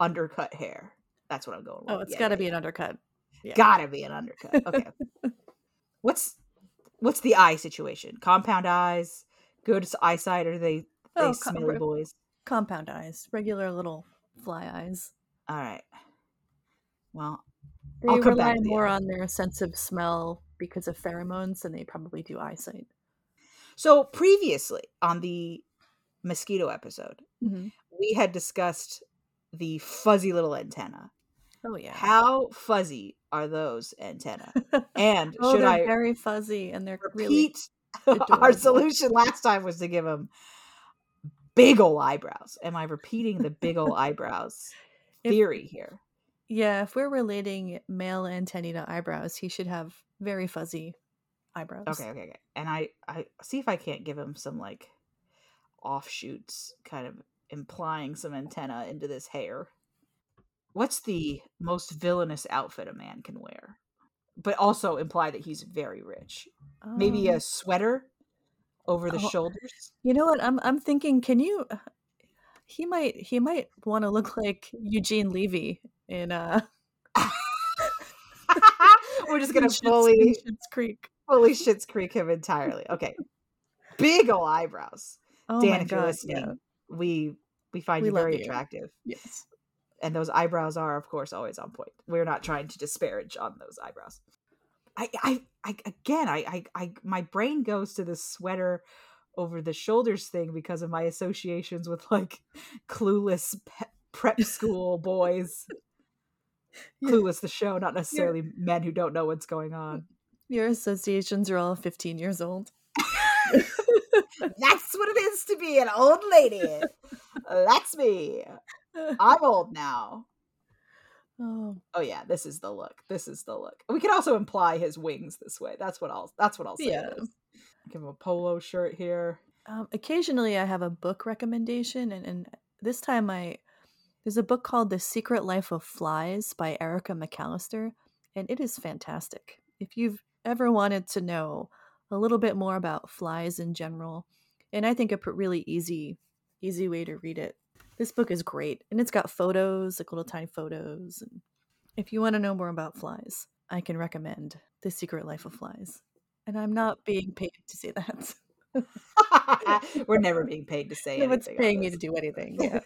undercut hair. That's what I'm going oh, with. Oh, it's yeah, got to yeah, be an undercut. Yeah. Gotta be an undercut. Okay. what's what's the eye situation? Compound eyes, good eyesight, or they they oh, smelly com- boys? Compound eyes, regular little fly eyes. All right. Well, they I'll rely more on their sense of smell because of pheromones than they probably do eyesight. So previously on the mosquito episode, mm-hmm. we had discussed the fuzzy little antenna. Oh yeah. How fuzzy are those antenna? <laughs> And oh, should I very fuzzy and they're repeat really <laughs> our solution last time was to give them big ol' eyebrows. Am I repeating the big ol' eyebrows <laughs> theory if, here? Yeah, if we're relating male antennae to eyebrows, he should have very fuzzy eyebrows. Okay, okay, okay. And I I see if I can't give him some like offshoots, kind of implying some antenna into this hair. What's the most villainous outfit a man can wear? But also imply that he's very rich. Maybe a um sweater over the oh, shoulders. You know what? I'm I'm thinking. Can you? He might he might want to look like Eugene Levy in uh <laughs> We're just <laughs> gonna fully Schitt's Creek. fully Schitt's Creek him entirely. Okay. Big ol' eyebrows. Oh Dan, if you're listening, Yeah. we we find We you very you. attractive. Yes. And those eyebrows are, of course, always on point. We're not trying to disparage on those eyebrows. I I, I again I, I I my brain goes to the sweater over the shoulders thing because of my associations with like clueless pe- prep school <laughs> boys. Yeah. Clueless the show, not necessarily men who don't know what's going on. Your associations are all 15 years old. <laughs> <laughs> That's what it is to be an old lady. That's me. I'm old now. <laughs> oh, Oh yeah, this is the look. This is the look. We can also imply his wings this way. That's what I'll. That's what I'll say. Yeah. Give him a polo shirt here. Um, occasionally, I have a book recommendation, and, and this time I there's a book called The Secret Life of Flies by Erica McAlister, and it is fantastic. If you've ever wanted to know a little bit more about flies in general, and I think a really easy, easy way to read it. This book is great, and it's got photos, like little tiny photos. And if you want to know more about flies, I can recommend The Secret Life of Flies. And I'm not being paid to say that. <laughs> We're never being paid to say <laughs> No one's paying me to do anything. Yeah.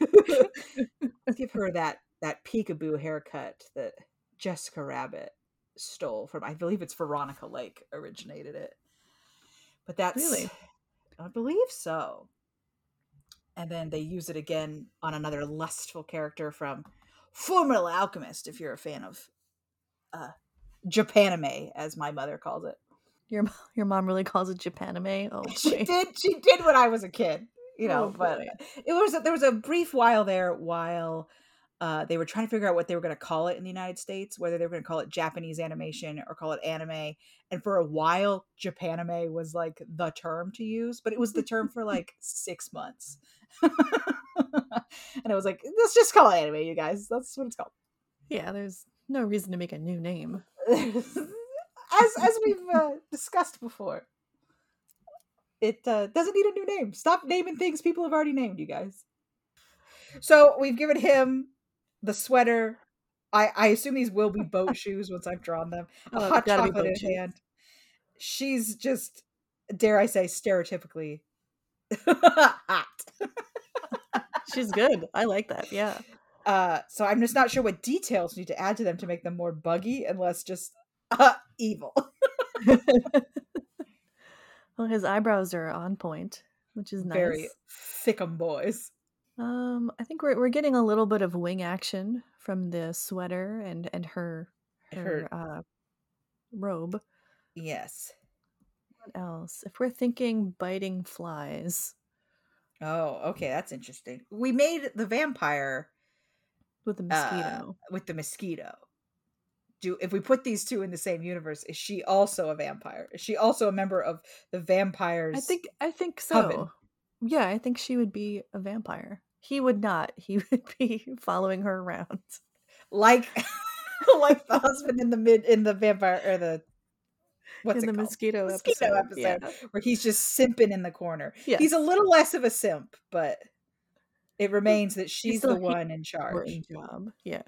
<laughs> Give her that that peekaboo haircut that Jessica Rabbit stole from. I believe it's Veronica Lake originated it. But that's Really? I believe so. And then they use it again on another lustful character from Fullmetal Alchemist, if you're a fan of uh Japanime, as my mother calls it. Your your mom really calls it Japanime. Oh <laughs> she did she did when I was a kid, you know, Oh, but it was there was a brief while there while uh, they were trying to figure out what they were going to call it in the United States, whether they were going to call it Japanese animation or call it anime. And for a while, Japanime was like the term to use, but it was the term for <laughs> like six months. <laughs> and I was like, let's just call it anime, you guys. That's what it's called. Yeah, there's no reason to make a new name. <laughs> as as we've uh, discussed before, it uh, doesn't need a new name. Stop naming things people have already named, you guys. So we've given him the sweater. I, I assume these will be boat shoes once I've drawn them. A Oh, hot chocolate in shoes. hand. She's just, dare I say, stereotypically <laughs> hot. She's good. I like that. Yeah. Uh, so I'm just not sure what details need to add to them to make them more buggy, and less just uh, evil. <laughs> Well, his eyebrows are on point, which is nice. Very thickum boys. Um, I think we're we're getting a little bit of wing action from the sweater and and her her, Her- uh robe. Yes. What else? If we're thinking biting flies Oh, okay, that's interesting. We made the vampire with a uh, mosquito. with the mosquito. Do if we put these two in the same universe, is she also a vampire? Is she also a member of the vampires? I think I think so. coven. Yeah, I think she would be a vampire. He would not. <laughs> He would be following her around. like <laughs> like the husband in the mid in the vampire or the what's in it the called? mosquito, Mosquito episode. Yeah. where he's just simping in the corner. Yes. He's a little less of a simp, but it remains that she's the one in charge. job. Yeah.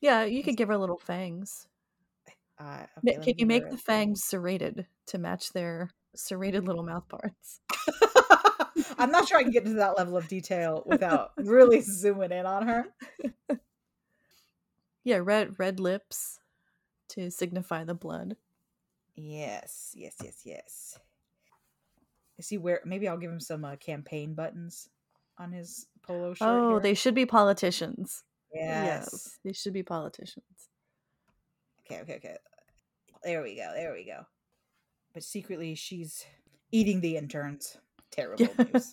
Yeah, you could give her little fangs. Uh, okay, Can you make the fangs serrated to match their serrated little mouth parts? <laughs> I'm not sure I can get into that level of detail without really zooming in on her. <laughs> Yeah, red red lips to signify the blood. Yes, yes, yes, yes. Is he wear? Maybe I'll give him some uh, campaign buttons on his polo shirt. Oh, here. they should be politicians. Yes. they should be politicians. Okay, okay, okay. There we go. There we go. But secretly, she's eating the interns. Terrible news.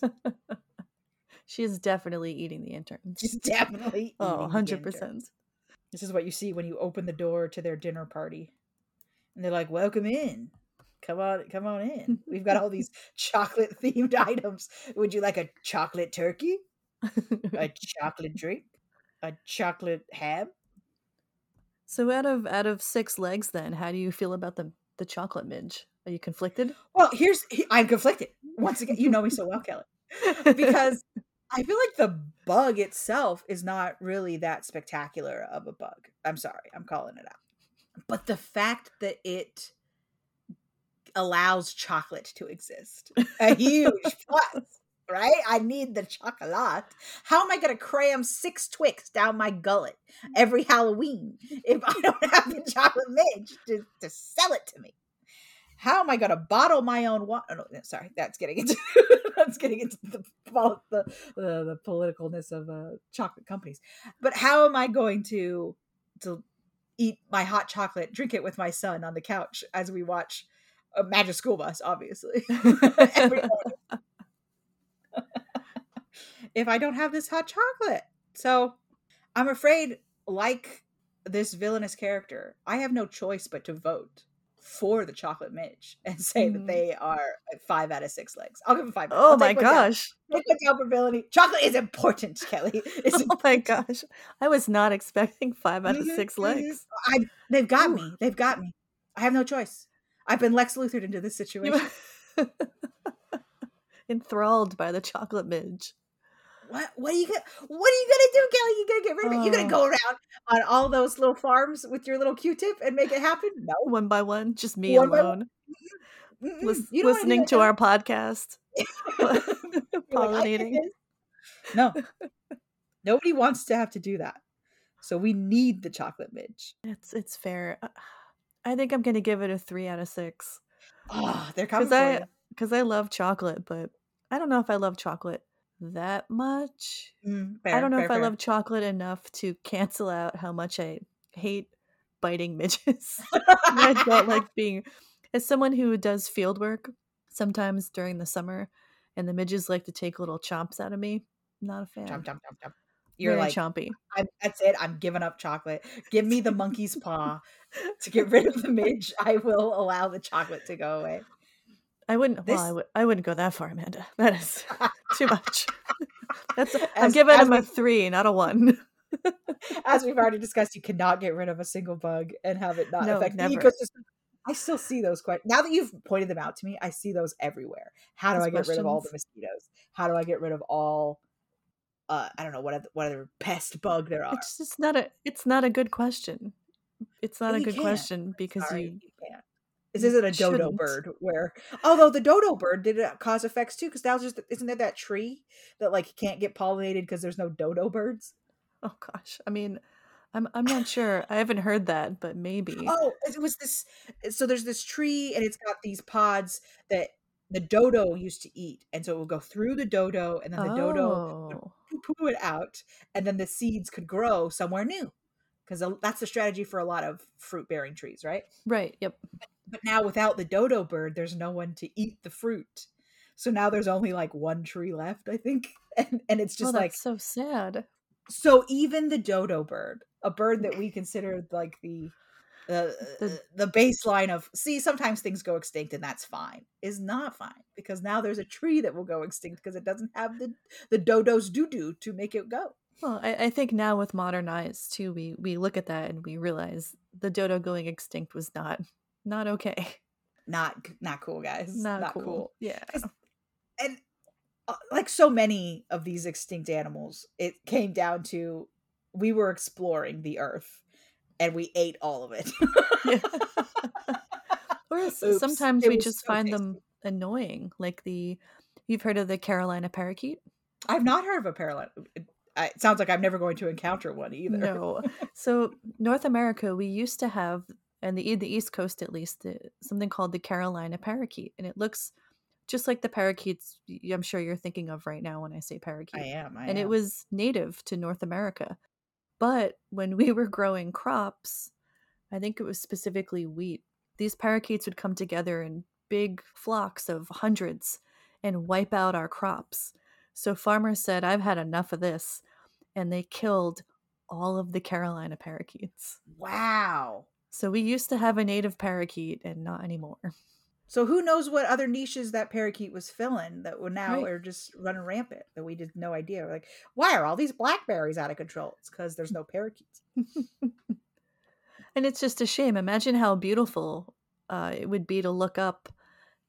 <laughs> she is definitely eating the interns. She's definitely Oh, eating 100%. interns. This is what you see when you open the door to their dinner party. And they're like, "Welcome in. Come on, come on in. We've got all these <laughs> chocolate themed items. Would you like a chocolate turkey? A <laughs> chocolate drink? A chocolate ham?" so out of out of six legs then, how do you feel about the the chocolate midge? Are you conflicted? Well, here's I'm conflicted. Once again, you know me so well, Kelly. Because I feel like the bug itself is not really that spectacular of a bug. I'm sorry. I'm calling it out. But the fact that it allows chocolate to exist, a <laughs> huge plus, right? I need the chocolate. How am I going to cram six Twix down my gullet every Halloween if I don't have the chocolate midge to, to sell it to me? How am I going to bottle my own water? Oh, no, sorry, that's getting into <laughs> that's getting into the the, the, the politicalness of uh, chocolate companies. But how am I going to to eat my hot chocolate, drink it with my son on the couch as we watch a Magic School Bus, obviously. <laughs> <laughs> if I don't have this hot chocolate. So I'm afraid, like this villainous character, I have no choice but to vote for the chocolate midge and <laughs> say mm. that they are five out of six legs. I'll give them five. Oh my gosh. Take down. Chocolate is important, <laughs> Kelly. It's <laughs> oh important. my gosh. I was not expecting five out of mm-hmm, 6 mm-hmm. legs. I, they've got Ooh. me. They've got me. I have no choice. I've been Lex Luthered into this situation. Enthralled by the chocolate midge. What? What are you gonna? What are you gonna do, Kelly? You gonna get rid of it? You gonna go around on all those little farms with your little Q-tip and make it happen? No, one by one, just me one alone, Lis- listening to our podcast, <laughs> <laughs> pollinating. no, nobody wants to have to do that. So we need the chocolate midge. It's it's fair. Uh, I think I'm gonna give it a three out of six. Oh, they're coming because I because I love chocolate, but I don't know if I love chocolate that much. Mm, fair, I don't know fair, if fair. I love chocolate enough to cancel out how much I hate biting <laughs> midges. I don't like <laughs> being as someone who does field work sometimes during the summer, and the midges like to take little chomps out of me. Not a fan. Chomp, chomp, chomp, chomp. You're Very like chompy. I'm, that's it. I'm giving up chocolate. Give me the monkey's paw to get rid of the <laughs> midge. I will allow the chocolate to go away. I wouldn't. This... Well, I, w- I wouldn't go that far, Amanda. That is <laughs> too much. <laughs> That's. A, I'm giving him a three, not a one. <laughs> as we've already discussed, you cannot get rid of a single bug and have it not no, affect never. the ecosystem. I still see those questions. Now that you've pointed them out to me, I see those everywhere. How do those I get questions. rid of all the mosquitoes? How do I get rid of all uh, I don't know what other, what other pest bug there are. It's just not a it's not a good question. It's not a good question because Sorry, you, you can't. This isn't a dodo shouldn't. bird where although the dodo bird did it cause effects too because that was just isn't there that tree that like can't get pollinated because there's no dodo birds? Oh gosh. I mean I'm I'm not sure. I haven't heard that, but maybe. Oh, it was this uh, so there's this tree and it's got these pods that the dodo used to eat and so it would go through the dodo and then the oh. dodo poo it out, and then the seeds could grow somewhere new. Because uh, that's the strategy for a lot of fruit bearing trees, right? Right. Yep. But now without the dodo bird, there's no one to eat the fruit. So now there's only like one tree left, I think. <laughs> And, and it's just oh, like so sad. So even the dodo bird, a bird that we consider like the uh, the, the, the baseline of see sometimes things go extinct and that's fine is not fine because now there's a tree that will go extinct because it doesn't have the the dodo's doo doo to make it go well I, I think now with modern eyes too we we look at that and we realize the dodo going extinct was not not okay <laughs> not not cool guys not, not cool. cool. yeah and uh, like so many of these extinct animals it came down to we were exploring the earth and we ate all of it. <laughs> or Oops, sometimes we just so find tasty. them annoying, like the. You've heard of the Carolina parakeet? I've not heard of a Carolina. It, it sounds like I'm never going to encounter one either. No. <laughs> So North America, we used to have, and the the East Coast at least, something called the Carolina parakeet, and it looks just like the parakeets I'm sure you're thinking of right now when I say parakeet. I am. I and am. it was native to North America. But when we were growing crops, I think it was specifically wheat, these parakeets would come together in big flocks of hundreds and wipe out our crops. So farmers said, I've had enough of this. And they killed all of the Carolina parakeets. Wow. So we used to have a native parakeet and not anymore. So who knows what other niches that parakeet was filling that would now right. are just running rampant that we did no idea. We're like, why are all these blackberries out of control? It's because there's no parakeets. and it's just a shame. Imagine how beautiful uh, it would be to look up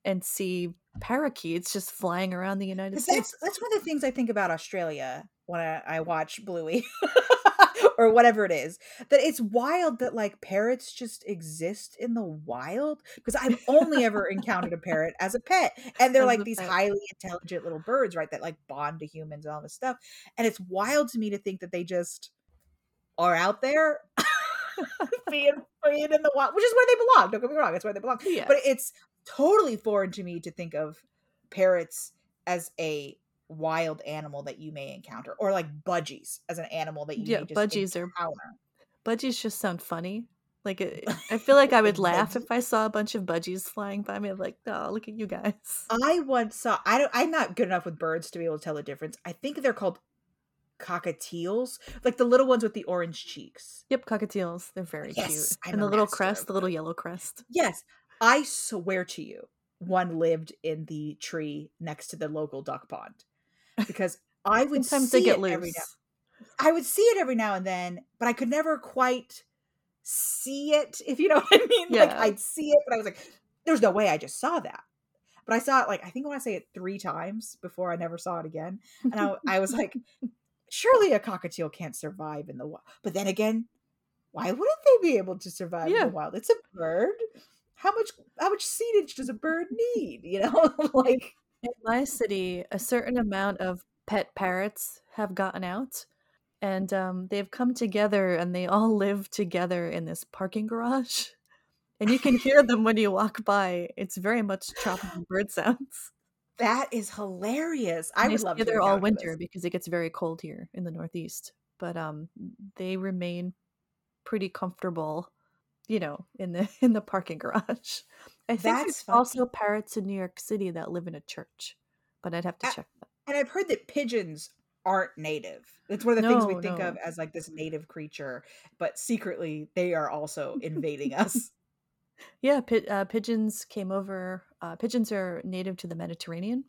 and see parakeets just flying around the United States. That's, that's one of the things I think about Australia when I, I watch Bluey. <laughs> <laughs> or whatever it is that it's wild that like parrots just exist in the wild because i've only ever encountered a parrot <laughs> as a pet and they're like these highly intelligent little birds right that like bond to humans and all this stuff and it's wild to me to think that they just are out there <laughs> being free in the wild which is where they belong don't get me wrong it's where they belong Yeah. but it's totally foreign to me to think of parrots as a wild animal that you may encounter or like budgies as an animal that you Yeah, budgies are- budgies just sound funny. Like it, uh, <laughs> I feel like I would laugh if I saw a bunch of budgies flying by me. I'm like, oh, look at you guys. I once saw I don't I'm not good enough with birds to be able to tell the difference. I think they're called cockatiels, like the little ones with the orange cheeks. Yep, cockatiels. They're very Yes, cute. I'm and the little crest, the little yellow crest. Yes, I swear to you, one lived in the tree next to the local duck pond because I would Sometimes see they get it every now. I would see it every now and then, but I could never quite see it, if you know what I mean. Like I'd see it, but I was like, there's no way I just saw that. But I saw it like I think I want to say it three times before I never saw it again. And I, I was like, <laughs> surely a cockatiel can't survive in the wild. But then again, why wouldn't they be able to survive in the wild? It's a bird. How much how much seedage does a bird need? You know, <laughs> like In my city, a certain amount of pet parrots have gotten out, and um, they've come together, and they all <laughs> live together in this parking garage. And you can hear them when you walk by. It's very much tropical bird sounds. that is hilarious. I And would love to there all winter this. because it gets very cold here in the Northeast. But um, they remain pretty comfortable, you know, in the <laughs> in the parking garage. I think That's there's funny. also parrots in New York City that live in a church, but I'd have to I- check that. And I've heard that pigeons aren't native. It's one of the things we No, think of as like this native creature, but secretly they are also <laughs> invading us. Yeah, pi- uh, pigeons came over. Uh, pigeons are native to the Mediterranean,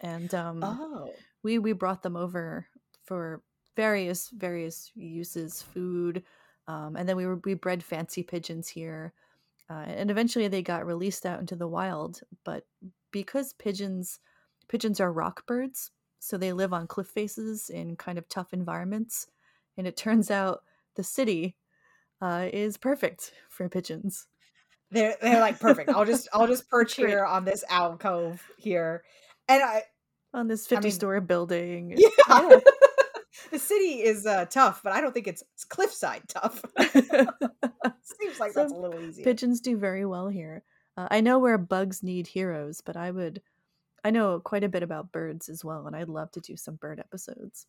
and um, Oh. we we brought them over for various various uses, food, um, and then we were we bred fancy pigeons here, uh, and eventually they got released out into the wild. But because pigeons pigeons are rock birds, so they live on cliff faces in kind of tough environments, and it turns out the city uh, is perfect for pigeons. They're they're like perfect. I'll just I'll just <laughs> perch here on this alcove here. And I on this I 50 mean- story building. <laughs> yeah. Yeah. The city is uh, tough, but I don't think it's, it's cliffside tough. <laughs> Seems like that's a little easier. Pigeons do very well here. Uh, I know where bugs need heroes, but I would. I know quite a bit about birds as well, and I'd love to do some bird episodes.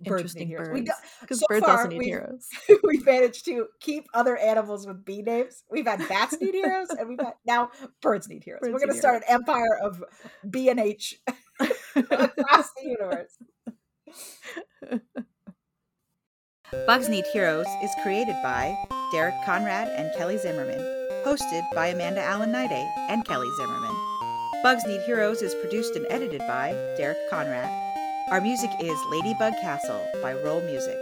Birds need Interesting heroes. birds. Because so birds far, also need we've- heroes. <laughs> we've managed to keep other animals with bee names. We've had bats need heroes, and we've had <laughs> now birds need heroes. We're going to start an empire of B and H across the universe. Bugs Need Heroes is created by Derek Conrad and Kelly Zimmerman, hosted by Amanda Allen Niday and Kelly Zimmerman. Bugs Need Heroes is produced and edited by Derek Conrad. Our music is Ladybug Castle by Rolemusic.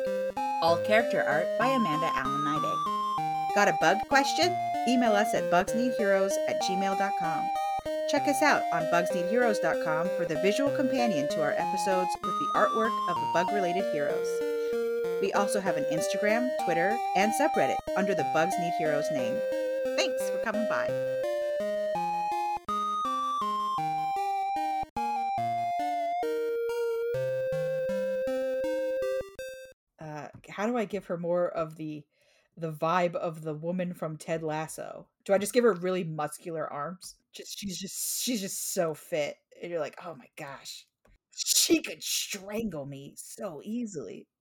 All character art by Amanda Allen Niday. Got a bug question? Email us at bugsneedheroes at gmail.com. Check us out on bugsneedheroes.com for the visual companion to our episodes with the artwork of the bug related heroes. We also have an Instagram, Twitter, and subreddit under the Bugs Need Heroes name. Thanks for coming by. Uh, how do I give her more of the the vibe of the woman from Ted Lasso? Do I just give her really muscular arms? Just she's just she's just so fit, and you're like, oh my gosh, she could strangle me so easily.